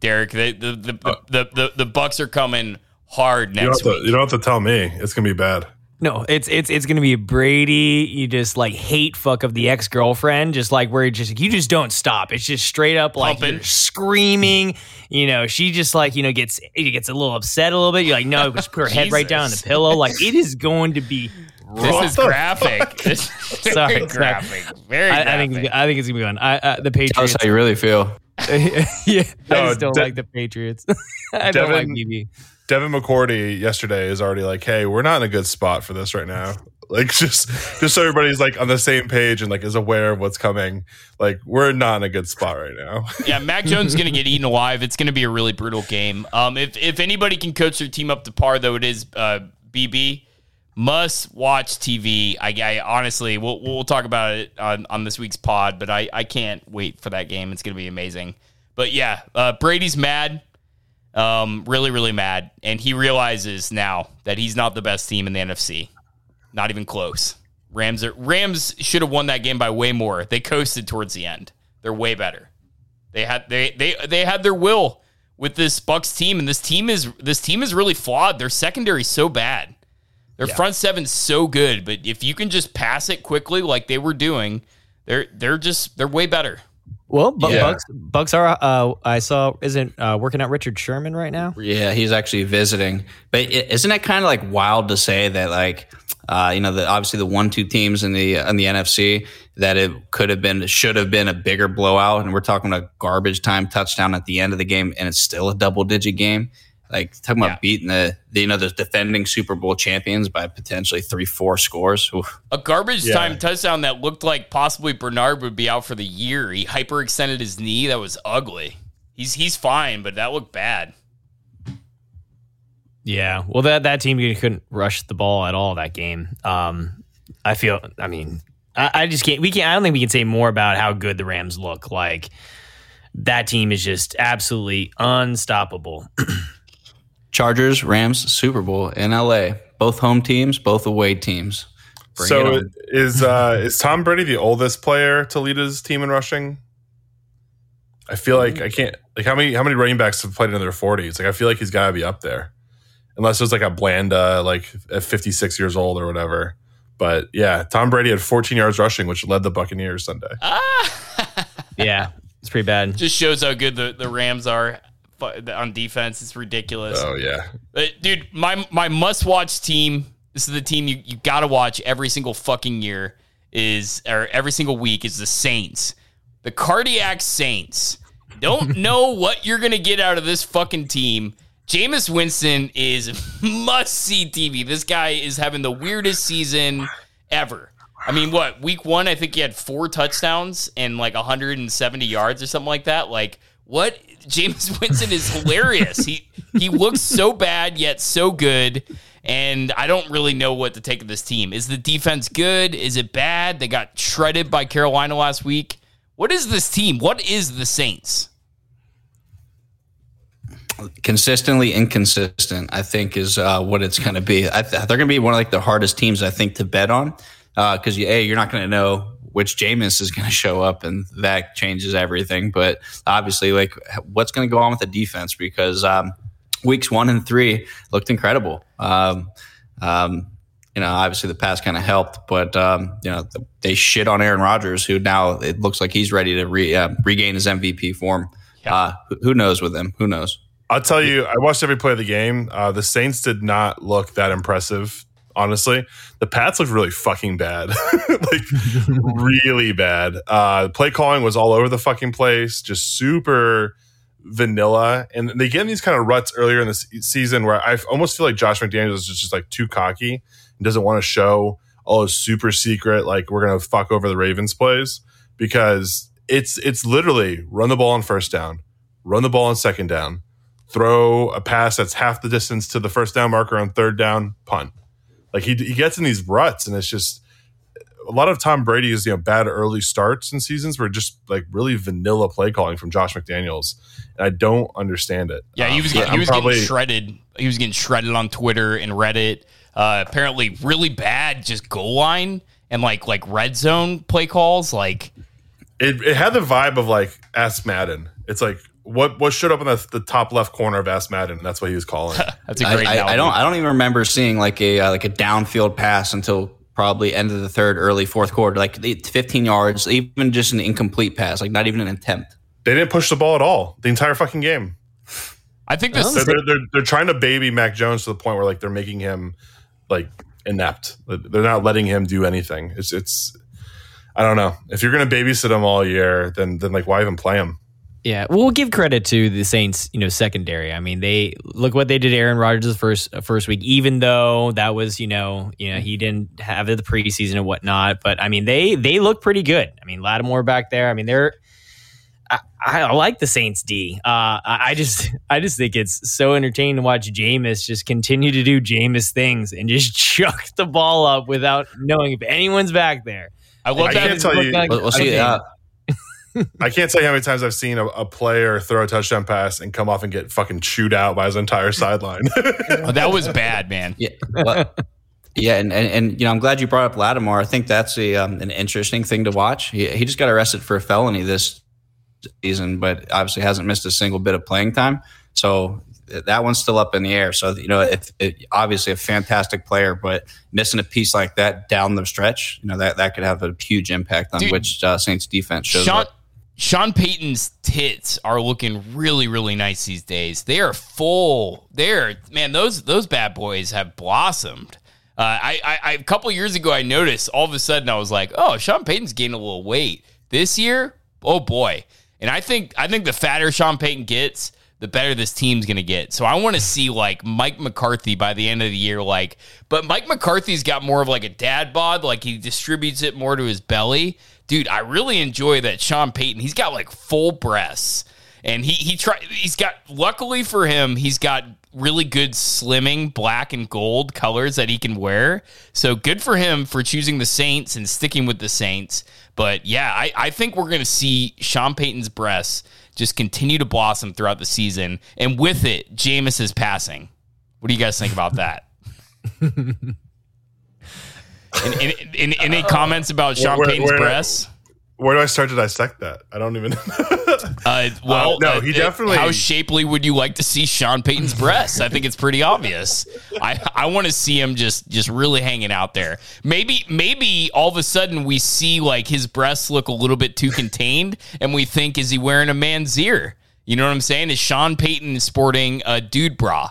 Derek. The the the, the, the, the, the Bucks are coming hard You next to, week. you don't have to tell me. It's gonna be bad. No, it's it's it's gonna be Brady. You just like hate fuck of the ex girlfriend, just like where you just you just don't stop. It's just straight up like Pumping. you're screaming. You know, she just like you know gets gets a little upset a little bit. You're like, no, just put her head right down on the pillow. Like it is going to be. This is graphic. This is very Sorry, sorry. graphic. Very I, I think I think it's gonna be fun. I, uh, the Tell us Patriots. how you really feel. yeah, I No, just don't De- like the Patriots. I don't like Devin- BB. Devin McCourty yesterday is already like, "Hey, we're not in a good spot for this right now." Like, just just so everybody's like on the same page and like is aware of what's coming. Like, we're not in a good spot right now. Yeah, Mac Jones is going to get eaten alive. It's going to be a really brutal game. Um, if if anybody can coach their team up to par, though, it is uh, BB. Must watch TV. I, I honestly, we'll we'll talk about it on, on this week's pod, but I I can't wait for that game. It's going to be amazing. But yeah, uh, Brady's mad, um, really really mad, and he realizes now that he's not the best team in the NFC, not even close. Rams are Rams should have won that game by way more. They coasted towards the end. They're way better. They had they they they had their will with this Bucks team, and this team is this team is really flawed. Their secondary's so bad. Their front seven's so good, but if you can just pass it quickly like they were doing, they're they're just they're way better. Well, Bu- Yeah. Bucks Bucks are. Uh, I saw isn't uh, working out Richard Sherman right now. Yeah, he's actually visiting. But isn't it kind of like wild to say that like uh, you know the obviously the one two teams in the in the NFC that it could have been should have been a bigger blowout, and we're talking a garbage time touchdown at the end of the game, and it's still a double digit game. Like talking about Yeah. beating the, the you know the defending Super Bowl champions by potentially three four scores. Oof. A garbage Yeah. time touchdown that looked like possibly Bernard would be out for the year. He hyperextended his knee. That was ugly. He's he's fine, but that looked bad. Yeah, well, that that team couldn't rush the ball at all that game. Um, I feel. I mean, I, I just can't. We can't. I don't think we can say more about how good the Rams look. Like that team is just absolutely unstoppable. Chargers Rams Super Bowl in LA. Both home teams, both away teams. Bring so is uh is Tom Brady the oldest player to lead his team in rushing? I feel like I can't like how many how many running backs have played into their forties? Like I feel like he's got to be up there, unless it was like a Blanda like at fifty six years old or whatever. But yeah, Tom Brady had 14 yards rushing, which led the Buccaneers Sunday. Ah, yeah, it's pretty bad. just shows how good the, the Rams are fu- on defense. It's ridiculous. Oh yeah, dude, my my must watch team. This is the team you, you got to watch every single fucking year. Is or every single week is the Saints, the cardiac Saints. Don't know what you're gonna get out of this fucking team. Jameis Winston is must see TV. This guy is having the weirdest season ever. I mean, what week one? I think he had four touchdowns and like 170 yards or something like that. Like, what Jameis Winston is hilarious. He he looks so bad yet so good, and I don't really know what to take of this team. Is the defense good? Is it bad? They got shredded by Carolina last week. What is this team? What is the Saints? consistently inconsistent i think is uh, what it's going to be th- they're going to be one of like the hardest teams i think to bet on because uh, you, a you're not going to know which Jameis is going to show up, and that changes everything. But obviously, like what's going to go on with the defense because um, weeks one and three looked incredible. Um, um, you know, obviously the pass kind of helped, but um, you know they shit on Aaron Rodgers, who now it looks like he's ready to re, uh, regain his MVP form. Yeah. Uh, who, who knows with him? Who knows? I'll tell you, I watched every play of the game. Uh, the Saints did not look that impressive honestly. The Pats looked really fucking bad. like really bad. Uh play calling was all over the fucking place, just super vanilla. And they get in these kind of ruts earlier in the season where I almost feel like Josh McDaniels is just, like too cocky and doesn't want to show all his super secret like we're gonna fuck over the Ravens plays because it's it's literally run the ball on first down, run the ball on second down, throw a pass that's half the distance to the first down marker on third down, punt like he he gets in these ruts, and it's just a lot of Tom Brady's you know bad early starts and seasons were just like really vanilla play calling from Josh McDaniels, and I don't understand it. Yeah, he was um, getting, he was probably, getting shredded. He was getting shredded on Twitter and Reddit. Uh, apparently, really bad just goal line and like like red zone play calls. Like it, it had the vibe of like Ask Madden. It's like what what showed up in the, the top left corner of Ask Madden. That's what he was calling. that's a great. I, I, I, don't I don't even remember seeing like a uh, like a downfield pass until probably end of the third, early fourth quarter, like 15 yards, even just an incomplete pass, like not even an attempt. They didn't push the ball at all the entire fucking game. I think this they're, they're, they're, they're trying to baby Mac Jones to the point where like they're making him like inept. They're not letting him do anything. It's it's I don't know. If you're going to babysit him all year, then then like why even play him? Yeah, we'll give credit to the Saints, you know, secondary. I mean, they look what they did Aaron Rodgers the first first week, even though that was, you know, you know, he didn't have the preseason and whatnot. But I mean, they they look pretty good. I mean, Lattimore back there. I mean, they're I, I like the Saints D. Uh, I just I just think it's so entertaining to watch Jameis just continue to do Jameis things and just chuck the ball up without knowing if anyone's back there. I love I that. Can't tell you. Like, we'll, see. Uh, I can't tell you how many times I've seen a, a, player throw a touchdown pass and come off and get fucking chewed out by his entire sideline. oh, that was bad, man. Yeah. Well, yeah, and, and, and you know, I'm glad you brought up Lattimore. I think that's a, um, an interesting thing to watch. He, he just got arrested for a felony this season, but obviously hasn't missed a single bit of playing time. So that one's still up in the air. So you know, it, it, obviously a fantastic player, but missing a piece like that down the stretch, you know, that that could have a huge impact on Dude, which uh, Saints defense shows Sean, up. Sean Payton's tits are looking really, really nice these days. They are full. They're man, those those bad boys have blossomed. Uh, I, I, I, a couple years ago, I noticed all of a sudden I was like, oh, Sean Payton's gained a little weight this year. Oh boy! And I think I think the fatter Sean Payton gets, the better this team's going to get. So I want to see like Mike McCarthy by the end of the year. Like, but Mike McCarthy's got more of like a dad bod. Like he distributes it more to his belly dude, I really enjoy that Sean Payton. He's got like full breasts, and he he try. He's got luckily for him, he's got really good slimming black and gold colors that he can wear. So good for him for choosing the Saints and sticking with the Saints. But yeah, I, I think we're going to see Sean Payton's breasts just continue to blossom throughout the season. And with it, Jameis is passing. What do you guys think about that? Any, any, any comments about Sean where, Payton's where, breasts? Where do I start to dissect that? I don't even. uh, well, uh, no, he uh, definitely. How shapely would you like to see Sean Payton's breasts? I think it's pretty obvious. I I want to see him just just really hanging out there. Maybe maybe all of a sudden we see like his breasts look a little bit too contained, and we think is he wearing a man's ear? You know what I'm saying? Is Sean Payton sporting a dude bra?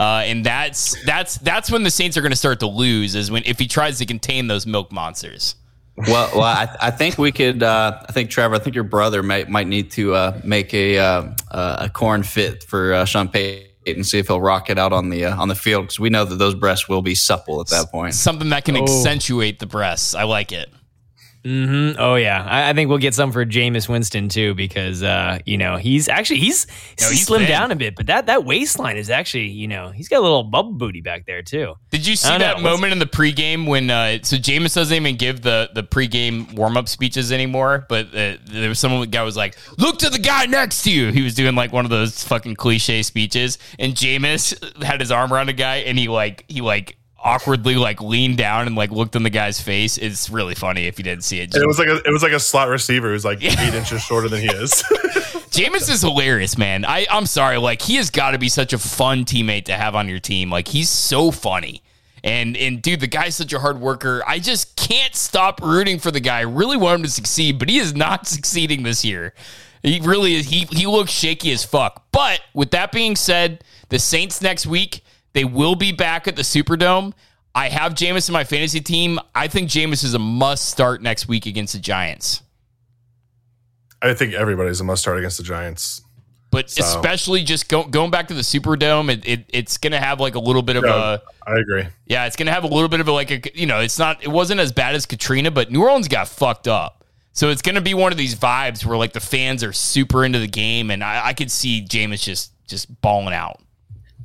Uh, and that's that's that's when the Saints are going to start to lose is when if he tries to contain those milk monsters. Well, well, I, I think we could. Uh, I think Trevor. I think your brother might might need to uh, make a uh, a corn fit for uh, Sean Payton and see if he'll rock it out on the uh, on the field because we know that those breasts will be supple at that point. Something that can oh. accentuate the breasts. I like it. Hmm Oh yeah, I, I think we'll get some for Jameis Winston too because uh, you know he's actually he's, No, he's, slimmed thin. down a bit, but that that waistline is actually you know he's got a little bubble booty back there too. Did you see that know. What's- moment in the pregame when uh, so Jameis doesn't even give the the pregame warm up speeches anymore? But uh, there was someone the guy was like, "Look to the guy next to you." He was doing like one of those fucking cliche speeches, and Jameis had his arm around a guy, and he like he like awkwardly like leaned down and like looked in the guy's face. It's really funny if you didn't see it. It was like a it was like a slot receiver who's like eight inches shorter than he is. Jameis is hilarious, man. I, I'm sorry. Like, he has got to be such a fun teammate to have on your team. Like, he's so funny. And, and dude, the guy's such a hard worker. I just can't stop rooting for the guy. I really want him to succeed, but he is not succeeding this year. He really is. He, he looks shaky as fuck. But with that being said, the Saints next week, they will be back at the Superdome. I have Jameis in my fantasy team. I think Jameis is a must start next week against the Giants. I think everybody's a must start against the Giants. but So- especially just go, going back to the Superdome, it, it it's gonna have like a little bit of Yeah. a I agree. yeah, it's gonna have a little bit of a like a you know, it's not it wasn't as bad as Katrina, but New Orleans got fucked up. So it's gonna be one of these vibes where like the fans are super into the game, and I, I could see Jameis just just balling out.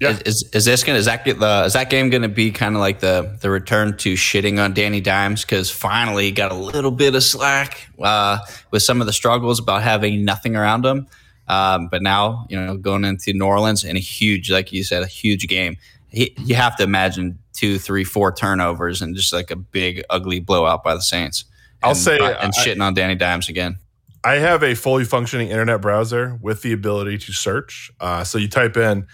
Yeah. Is, is, is this gonna is that the is that game gonna be kind of like the the return to shitting on Danny Dimes because finally he got a little bit of slack uh, with some of the struggles about having nothing around him, um, but now you know going into New Orleans in a huge like you said a huge game, he, you have to imagine two, three, four turnovers and just like a big ugly blowout by the Saints. I'll And- say, and I- shitting on Danny Dimes again. I have a fully functioning internet browser with the ability to search. Uh, so you type in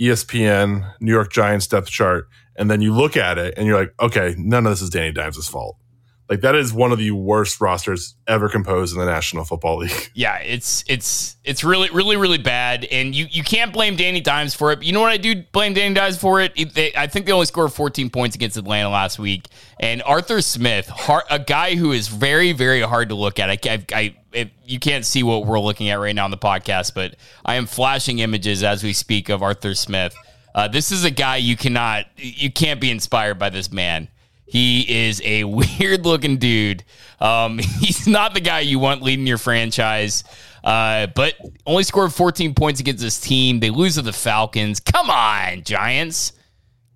ESPN New York Giants depth chart, and then you look at it, and you're like, okay, none of this is Danny Dimes' fault. Like that is one of the worst rosters ever composed in the National Football League. Yeah, it's it's it's really really really bad, and you you can't blame Danny Dimes for it. You know what I do blame Danny Dimes for it? It- they- I think they only scored 14 points against Atlanta last week, and Arthur Smith, har a guy who is very very hard to look at. I, I, I it, you can't see what we're looking at right now on the podcast, but I am flashing images as we speak of Arthur Smith. Uh, this is a guy you cannot you can't be inspired by this man. He is a weird looking dude. Um, he's not the guy you want leading your franchise, uh, but only scored 14 points against this team. They lose to the Falcons. Come on, Giants.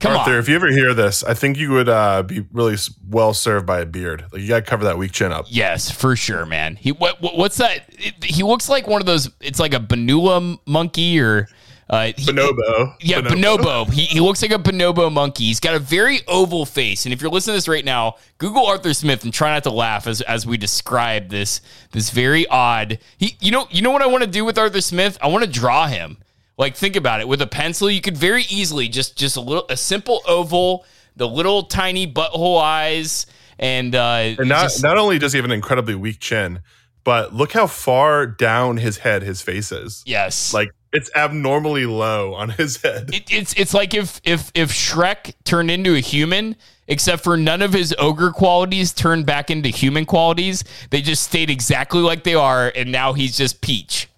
Come Arthur, on. if you ever hear this, I think you would uh, be really well served by a beard. Like you got to cover that weak chin up. Yes, for sure, man. He what, what what's that? It- he looks like one of those. It's like a Banula monkey or uh, he- Bonobo. Yeah, bonobo. He, he looks like a bonobo monkey. He's got a very oval face. And if you're listening to this right now, Google Arthur Smith and try not to laugh as, as we describe this this very odd. He, you know, you know what I want to do with Arthur Smith? I want to draw him. Like think about it. With a pencil, you could very easily just just a little a simple oval, the little tiny butthole eyes, and uh, And not just- not only does he have an incredibly weak chin, but look how far down his head his face is. yes, Like it's abnormally low on his head. it, it's it's like if if if Shrek turned into a human, except for none of his ogre qualities turned back into human qualities. They just stayed exactly like they are, and now he's just Peach.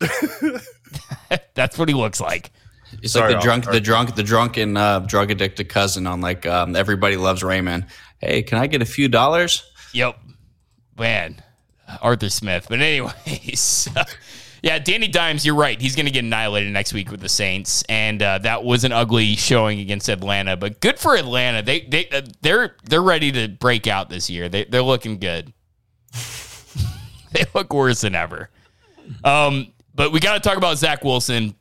That's what he looks like. It's Sorry, like the drunk, the drunk, the drunken, uh, drug addicted cousin on like um, Everybody Loves Raymond. Hey, can I get a few dollars? Yep, man, Arthur Smith. But anyways. Yeah, Danny Dimes, you're right. He's going to get annihilated next week with the Saints, and uh, that was an ugly showing against Atlanta. But good for Atlanta. They they uh, they're they're ready to break out this year. They they're looking good. they look worse than ever. Um, but we got to talk about Zach Wilson.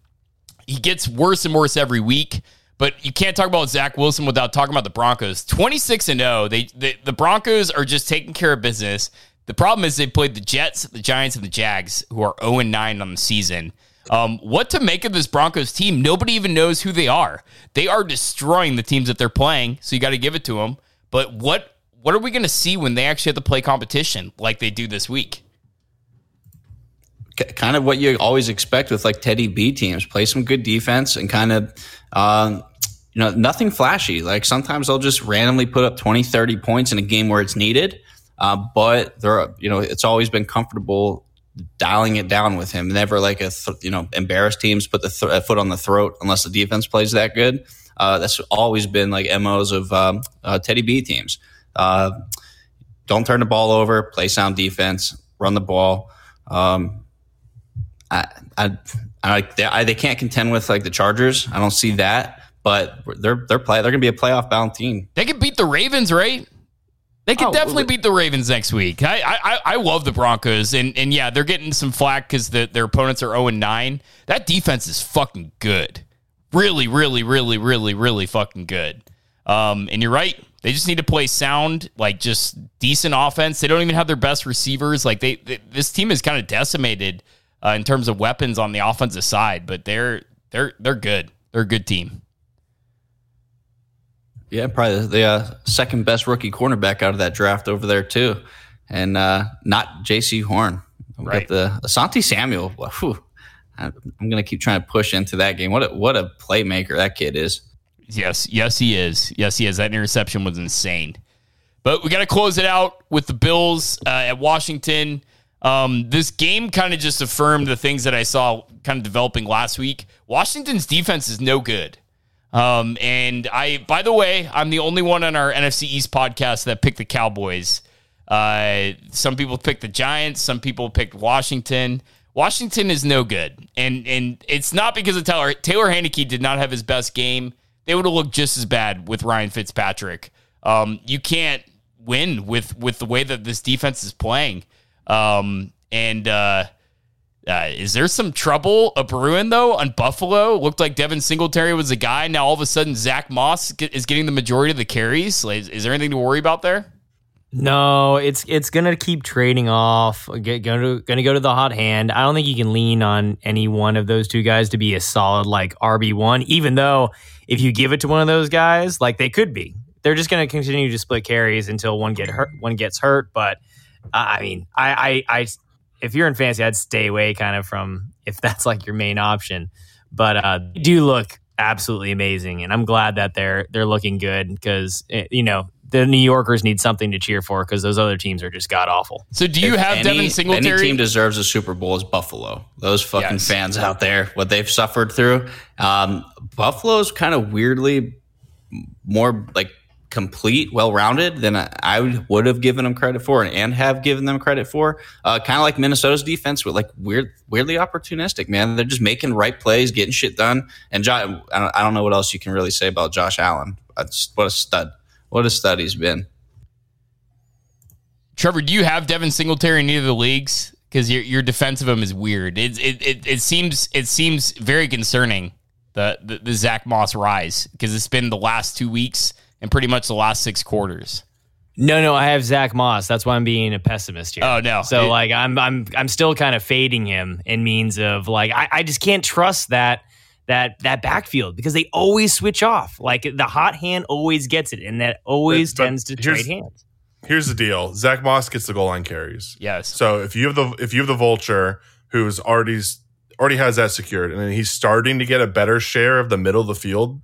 He gets worse and worse every week. But you can't talk about Zach Wilson without talking about the Broncos. Twenty six and zero. They, they the Broncos are just taking care of business. The problem is they played the Jets, the Giants, and the Jags, who are zero and nine on the season. Um, what to make of this Broncos team? Nobody even knows who they are. They are destroying the teams that they're playing. So you got to give it to them. But what what are we going to see when they actually have to play competition like they do this week? Kind of what you always expect with like Teddy B teams. Play some good defense and kind of, um, you know, nothing flashy. Like sometimes they'll just randomly put up 20, 30 points in a game where it's needed. Uh, but they're, you know, it's always been comfortable dialing it down with him. Never like a, th- you know, embarrass teams, put the th- foot on the throat unless the defense plays that good. Uh, that's always been like MOs of um, uh, Teddy B teams. Uh, don't turn the ball over, play sound defense, run the ball. Um, I, I, I, they, I, they can't contend with like the Chargers. I don't see that, but they're they're play they're gonna be a playoff bound team. They could beat the Ravens, right? They could Oh, definitely beat the Ravens next week. I I, I love the Broncos, and and yeah, they're getting some flack because the, their opponents are zero and nine. That defense is fucking good, really, really, really, really, really fucking good. Um, and you're right, they just need to play sound, like just decent offense. They don't even have their best receivers. Like they, they this team is kind of decimated uh, in terms of weapons on the offensive side, but they're they're they're good. They're a good team. Yeah, probably the uh, second best rookie cornerback out of that draft over there too, and uh, not Jaycee Horn. We Right. got the Asante Samuel. Whew. I'm gonna keep trying to push into that game. What a, what a playmaker that kid is. Yes, yes, he is. Yes, he is. That interception was insane. But we got to close it out with the Bills uh, at Washington. Um, this game kind of just affirmed the things that I saw kind of developing last week. Washington's defense is no good. Um, and I, by the way, I'm the only one on our NFC East podcast that picked the Cowboys. Uh, some people picked the Giants. Some people picked Washington. Washington is no good, and and it's not because of Taylor. Taylor Heinicke did not have his best game. They would have looked just as bad with Ryan Fitzpatrick. Um, you can't win with with the way that this defense is playing. Um, and uh, uh, is there some trouble a brewing though on Buffalo? Looked like Devin Singletary was the guy. Now all of a sudden Zach Moss get, is getting the majority of the carries. Like, is, is there anything to worry about there? No, it's it's gonna keep trading off. Get, gonna gonna go to the hot hand. I don't think you can lean on any one of those two guys to be a solid like RB one. Even though if you give it to one of those guys, like they could be, they're just gonna continue to split carries until one get hurt. One gets hurt. But I mean, I, I I if you're in fantasy, I'd stay away kind of from if that's like your main option. But uh, they do look absolutely amazing, and I'm glad that they're they're looking good because you know the New Yorkers need something to cheer for because those other teams are just god awful. So do you If have any, Devin Any team deserves a Super Bowl is Buffalo. Those fucking Yes. fans out there, what they've suffered through. Um, Buffalo's kind of weirdly more like complete, well rounded than I, would- have given them credit for and, have given them credit for. Uh, kind of like Minnesota's defense, with like weird, weirdly opportunistic. Man, they're just making right plays, getting shit done. And jo- I, don't, know what else you can really say about Josh Allen. What a stud! What a stud he's been. Trevor, do you have Devin Singletary in either of the leagues? Because your your defense of him is weird. It it, it, it seems it seems very concerning the the, the Zach Moss rise because it's been the last two weeks and pretty much the last six quarters. No, no, I have Zach Moss. That's why I'm being a pessimist here. Oh, no. So It- like I'm I'm I'm still kind of fading him in means of like I, I just can't trust that that that backfield because they always switch off. Like the hot hand always gets it, and that always But- but tends to here's- trade hands. Here's the deal: Zach Moss gets the goal line carries. Yes. So if you have the if you have the vulture who's already already has that secured, and then he's starting to get a better share of the middle of the field,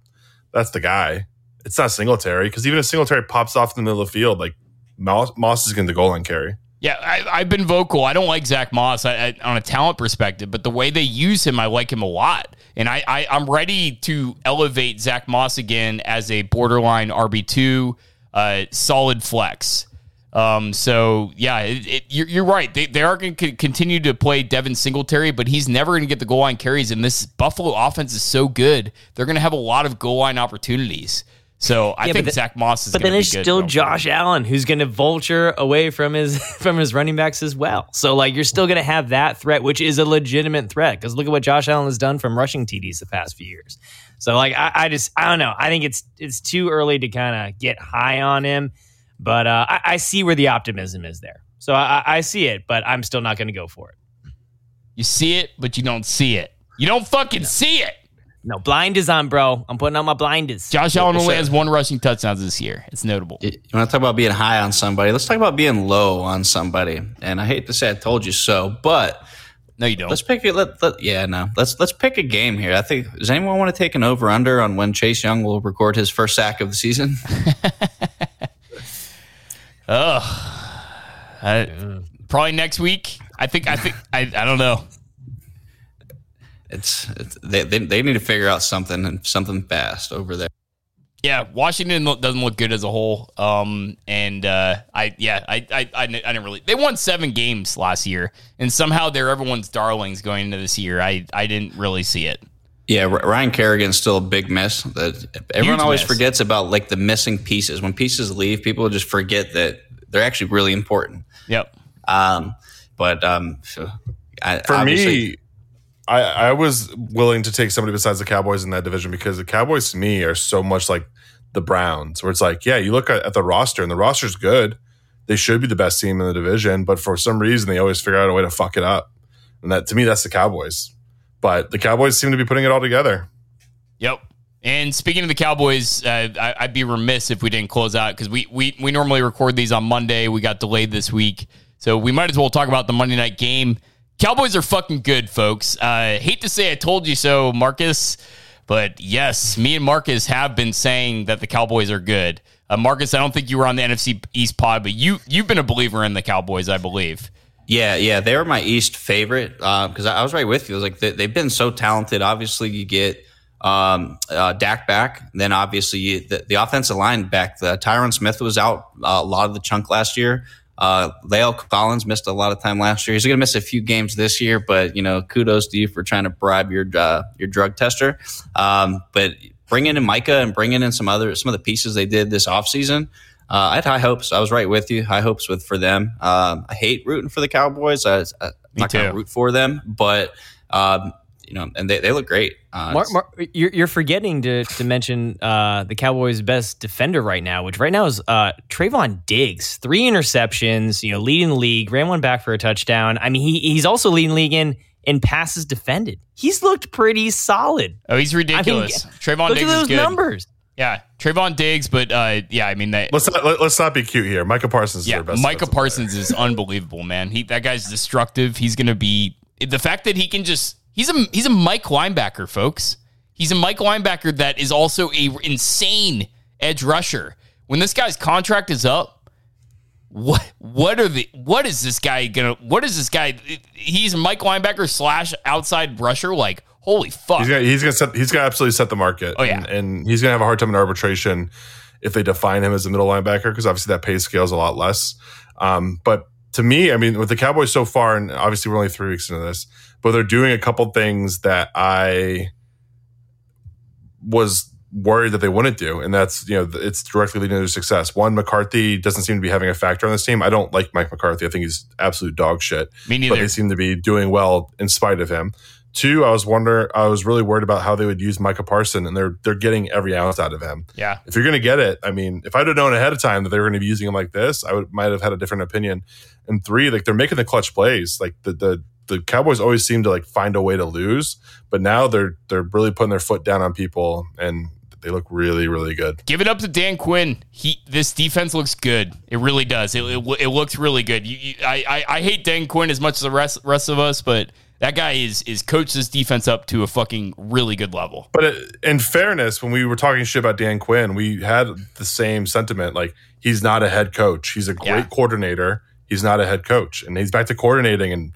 that's the guy. It's not Singletary because even if Singletary pops off in the middle of the field, like Moss, Moss is getting the goal line carry. Yeah, I, I've been vocal. I don't like Zach Moss I, I, on a talent perspective, but the way they use him, I like him a lot. And I, I, I'm ready to elevate Zach Moss again as a borderline RB2, uh, solid flex. Um, so, yeah, it, it, you're, you're right. They, they are going to continue to play Devin Singletary, but he's never going to get the goal line carries. And this Buffalo offense is so good, they're going to have a lot of goal line opportunities. So I Yeah, think the- Zach Moss is But then to be it's good still Josh Allen who's going to vulture away from his from his running backs as well. So like you're still going to have that threat, which is a legitimate threat because look at what Josh Allen has done from rushing TDs the past few years. So like I, I just I don't know. I think it's it's too early to kind of get high on him, but uh, I, I see where the optimism is there. So I, I see it, but I'm still not going to go for it. You see it, but you don't see it. You don't fucking see it. No blind is on, bro. I'm putting on my blinders. Josh Allen only has one rushing touchdowns this year. It's notable. You want to talk about being high on somebody? Let's talk about being low on somebody. And I hate to say I told you so, but No, you don't. let's pick it. Let, let, yeah, no. Let's let's pick a game here. I think. Does anyone want to take an over under on when Chase Young will record his first sack of the season? Ugh. I- probably next week. I think. I think. I, I don't know. It's, it's they, they they need to figure out something and something fast over there. Yeah, Washington doesn't look good as a whole. Um, and uh, I, yeah, I, I, I, didn't really. They won seven games last year, and somehow they're everyone's darlings going into this year. I, I didn't really see it. Yeah, Ryan Kerrigan's still a big miss. That everyone Huge always miss. forgets about, like the missing pieces. When pieces leave, people just forget that they're actually really important. Yep. Um, but um, I, for me, I, I was willing to take somebody besides the Cowboys in that division because the Cowboys to me are so much like the Browns, where it's like, yeah, you look at, the roster and the roster's good. They should be the best team in the division, but for some reason they always figure out a way to fuck it up. And that to me, that's the Cowboys. But the Cowboys seem to be putting it all together. Yep. And speaking of the Cowboys, uh, I, would be remiss if we didn't close out because we, we we normally record these on Monday. We got delayed this week, so we might as well talk about the Monday night game. Cowboys are fucking good, folks. Uh, hate to say I told you so, Marcus, but yes, me and Marcus have been saying that the Cowboys are good. Uh, Marcus, I don't think you were on the NFC East pod, but you you've been a believer in the Cowboys, I believe. Yeah, yeah, they were my East favorite because uh, I was right with you. I was like, they, have been so talented. Obviously, you get um, uh, Dak back, then obviously you, the, the, offensive line back. The Tyron Smith was out uh, a lot of the chunk last year. Uh, La'el Collins missed a lot of time last year. He's going to miss a few games this year, but you know, kudos to you for trying to bribe your uh, your drug tester. Um, but bringing in Micah and bringing in some other some of the pieces they did this offseason, uh, I had high hopes. I was right with you. High hopes with for them. Um, I hate rooting for the Cowboys. I, am not going to root for them, but um, you know, and they, they look great. Uh, Mark, Mark, you're, you're forgetting to, to mention uh, the Cowboys' best defender right now, which right now is uh, Trevon Diggs. Three interceptions, you know, leading the league, ran one back for a touchdown. I mean, he, he's also leading the league in in passes defended. He's looked pretty solid. Oh, he's ridiculous. I mean, Trevon look Diggs at those numbers. Yeah, Trevon Diggs, but uh, yeah, I mean, that, let's not, let, us not be cute here. Micah Parsons, yeah, Micah Parsons player. is unbelievable, man. He that guy's destructive. He's going to be the fact that he can just He's a he's a Mike linebacker, folks. He's a Mike linebacker that is also a insane edge rusher. When this guy's contract is up, what what are the what is this guy gonna what is this guy? He's a Mike linebacker slash outside rusher. Like holy fuck, he's gonna he's gonna set, he's gonna absolutely set the market. Oh yeah, and, and he's gonna have a hard time in arbitration if they define him as a middle linebacker because obviously that pay scale is a lot less. Um, but to me, I mean, with the Cowboys so far, and obviously we're only three weeks into this, but they're doing a couple things that I was worried that they wouldn't do, and that's you know it's directly leading to their success. One, McCarthy doesn't seem to be having a factor on this team. I don't like Mike McCarthy. I think he's absolute dog shit. Me neither. But they seem to be doing well in spite of him. Two, I was wonder, I was really worried about how they would use Micah Parson, and they're they're getting every ounce out of him. Yeah, if you're going to get it, I mean, if I'd have known ahead of time that they were going to be using him like this, I would might have had a different opinion. And three, like they're making the clutch plays. Like the the the Cowboys always seem to like find a way to lose, but now they're they're really putting their foot down on people, and they look really really good. Give it up to Dan Quinn. He this defense looks good. It really does. It it, it looks really good. You, you, I, I I hate Dan Quinn as much as the rest rest of us, but that guy is is coached this defense up to a fucking really good level. But it, in fairness, when we were talking shit about Dan Quinn, we had the same sentiment. Like he's not a head coach. He's a great yeah. coordinator. He's not a head coach, and he's back to coordinating and.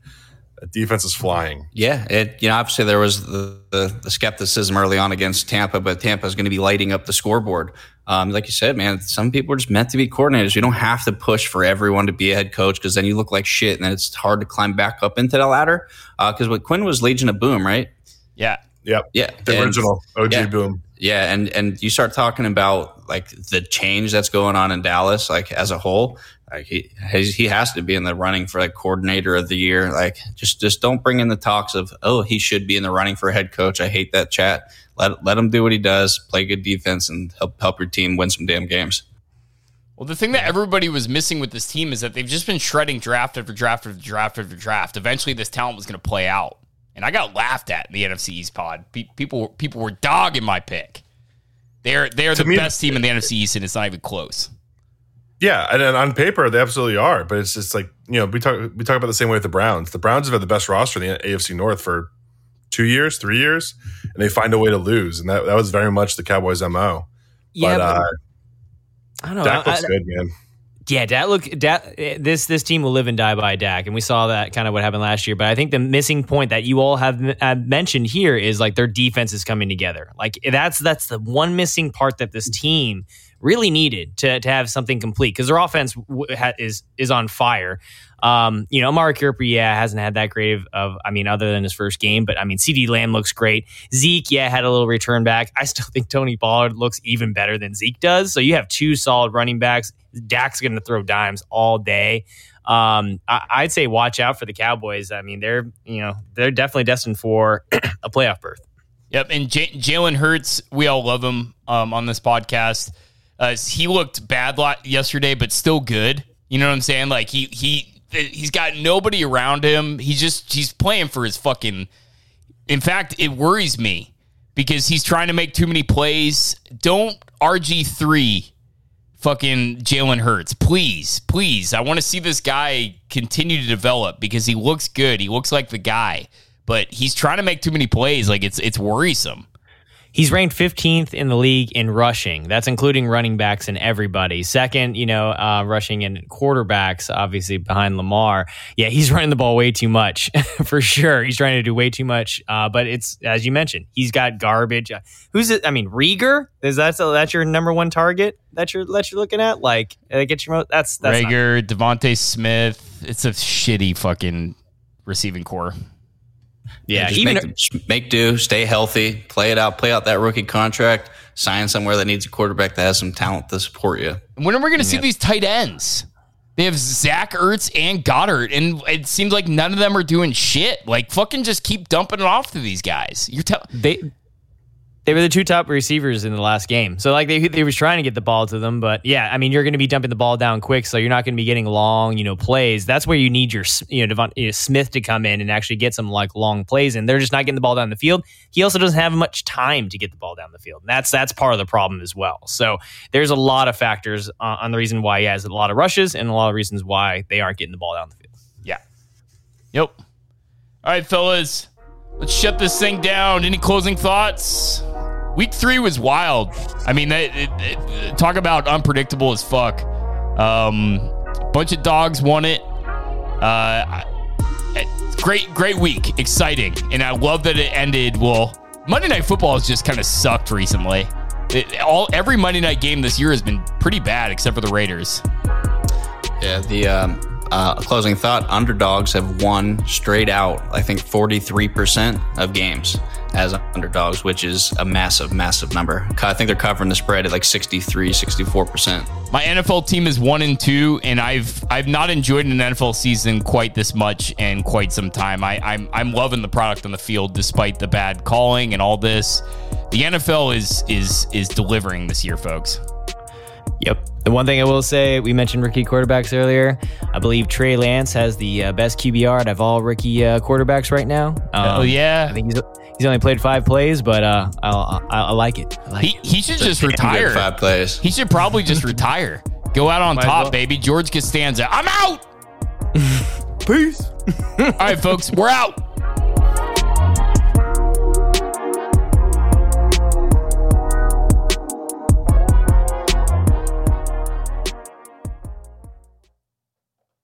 Defense is flying. Yeah, it you know obviously there was the, the, the skepticism early on against Tampa, but Tampa is going to be lighting up the scoreboard. Um, like you said, man, some people are just meant to be coordinators. You don't have to push for everyone to be a head coach because then you look like shit, and then it's hard to climb back up into the ladder. Because uh, what Quinn was Legion of Boom, right? Yeah. Yep. Yeah. The and, original OG yeah, Boom. Yeah, and and you start talking about like the change that's going on in Dallas, like as a whole. Like he he has to be in the running for like coordinator of the year. Like just just don't bring in the talks of oh he should be in the running for head coach. I hate that chat. Let let him do what he does, play good defense, and help help your team win some damn games. Well, the thing that everybody was missing with this team is that they've just been shredding draft after draft after draft after draft. Eventually, this talent was going to play out, and I got laughed at in the NFC East pod. People people were dogging my pick. They're they're the me, best team in the NFC East, and it's not even close. Yeah, and, and, on paper they absolutely are, but it's just like you know we talk we talk about the same way with the Browns. The Browns have had the best roster in the AFC North for two years, three years, and they find a way to lose. And that, that was very much the Cowboys' MO. Yeah, but, uh, I don't know. Dak looks I, good, man. Yeah, Dak look Dak, this this team will live and die by Dak, and we saw that kind of what happened last year. But I think the missing point that you all have, have mentioned here is like their defense is coming together. Like that's that's the one missing part that this team really needed to, to have something complete because their offense w- ha- is is on fire. Um, you know, Amari Cooper, yeah, hasn't had that great of, I mean, other than his first game, but I mean, CeeDee Lamb looks great. Zeke, yeah, had a little return back. I still think Tony Pollard looks even better than Zeke does. So you have two solid running backs. Dak's going to throw dimes all day. Um, I, would say watch out for the Cowboys. I mean, they're you know they're definitely destined for a playoff berth. Yep, and J- Jalen Hurts, we all love him um, on this podcast. Uh, he looked bad lot yesterday, but still good. You know what I'm saying? Like he he he's got nobody around him. He's just he's playing for his fucking. In fact, it worries me because he's trying to make too many plays. Don't RG three fucking Jalen Hurts. Please, please. I want to see this guy continue to develop because he looks good. He looks like the guy, but he's trying to make too many plays. Like it's it's worrisome. He's ranked 15th in the league in rushing. That's including running backs and everybody. Second, you know, uh, rushing and quarterbacks, obviously behind Lamar. Yeah, he's running the ball way too much for sure. He's trying to do way too much. Uh, but it's as you mentioned, he's got garbage. Uh, who's it? I mean, Reagor is that that's your number one target that you're that you're looking at? Like, uh, get your that's that's Reagor, DeVonta Smith. It's a shitty fucking receiving core. Yeah, even make, make, do, stay healthy, play it out, play out that rookie contract, sign somewhere that needs a quarterback that has some talent to support you. When are we going to see these tight ends? They have Zach Ertz and Goedert, and it seems like none of them are doing shit. Like fucking just keep dumping it off to these guys. You're telling they they were the two top receivers in the last game. So like they they was trying to get the ball to them, but yeah, I mean you're going to be dumping the ball down quick, so you're not going to be getting long, you know, plays. That's where you need your you know, Devon, you know, Smith to come in and actually get some like long plays, and they're just not getting the ball down the field. He also doesn't have much time to get the ball down the field. And that's that's part of the problem as well. So there's a lot of factors on the reason why he has a lot of rushes and a lot of reasons why they aren't getting the ball down the field. Yeah. Yep. All right, fellas. Let's shut this thing down. Any closing thoughts? Week three was wild. I mean, it, it, talk about unpredictable as fuck. Um, bunch of dogs won it. Uh, great, great week, exciting, and I love that it ended. Well, Monday Night Football has just kind of sucked recently. It, all every Monday night game this year has been pretty bad, except for the Raiders. Yeah, the um, uh, closing thought: underdogs have won straight out. I think forty three percent of games as underdogs, which is a massive, massive number. I think they're covering the spread at like 63, 64%. My NFL team is one and two, and I've I've not enjoyed an NFL season quite this much in quite some time. I, I'm I'm loving the product on the field despite the bad calling and all this. The NFL is is is delivering this year, folks. Yep. The one thing I will say, we mentioned rookie quarterbacks earlier. I believe Trey Lance has the uh, best QBR out of all rookie uh, quarterbacks right now. Um, oh yeah, I think he's He's only played five plays, but uh, I, I, I like it. I like he, it. he should just retire. Five plays. He should probably just retire. Go out on Might top, well. baby. George Costanza. I'm out. Peace. All right, folks, we're out.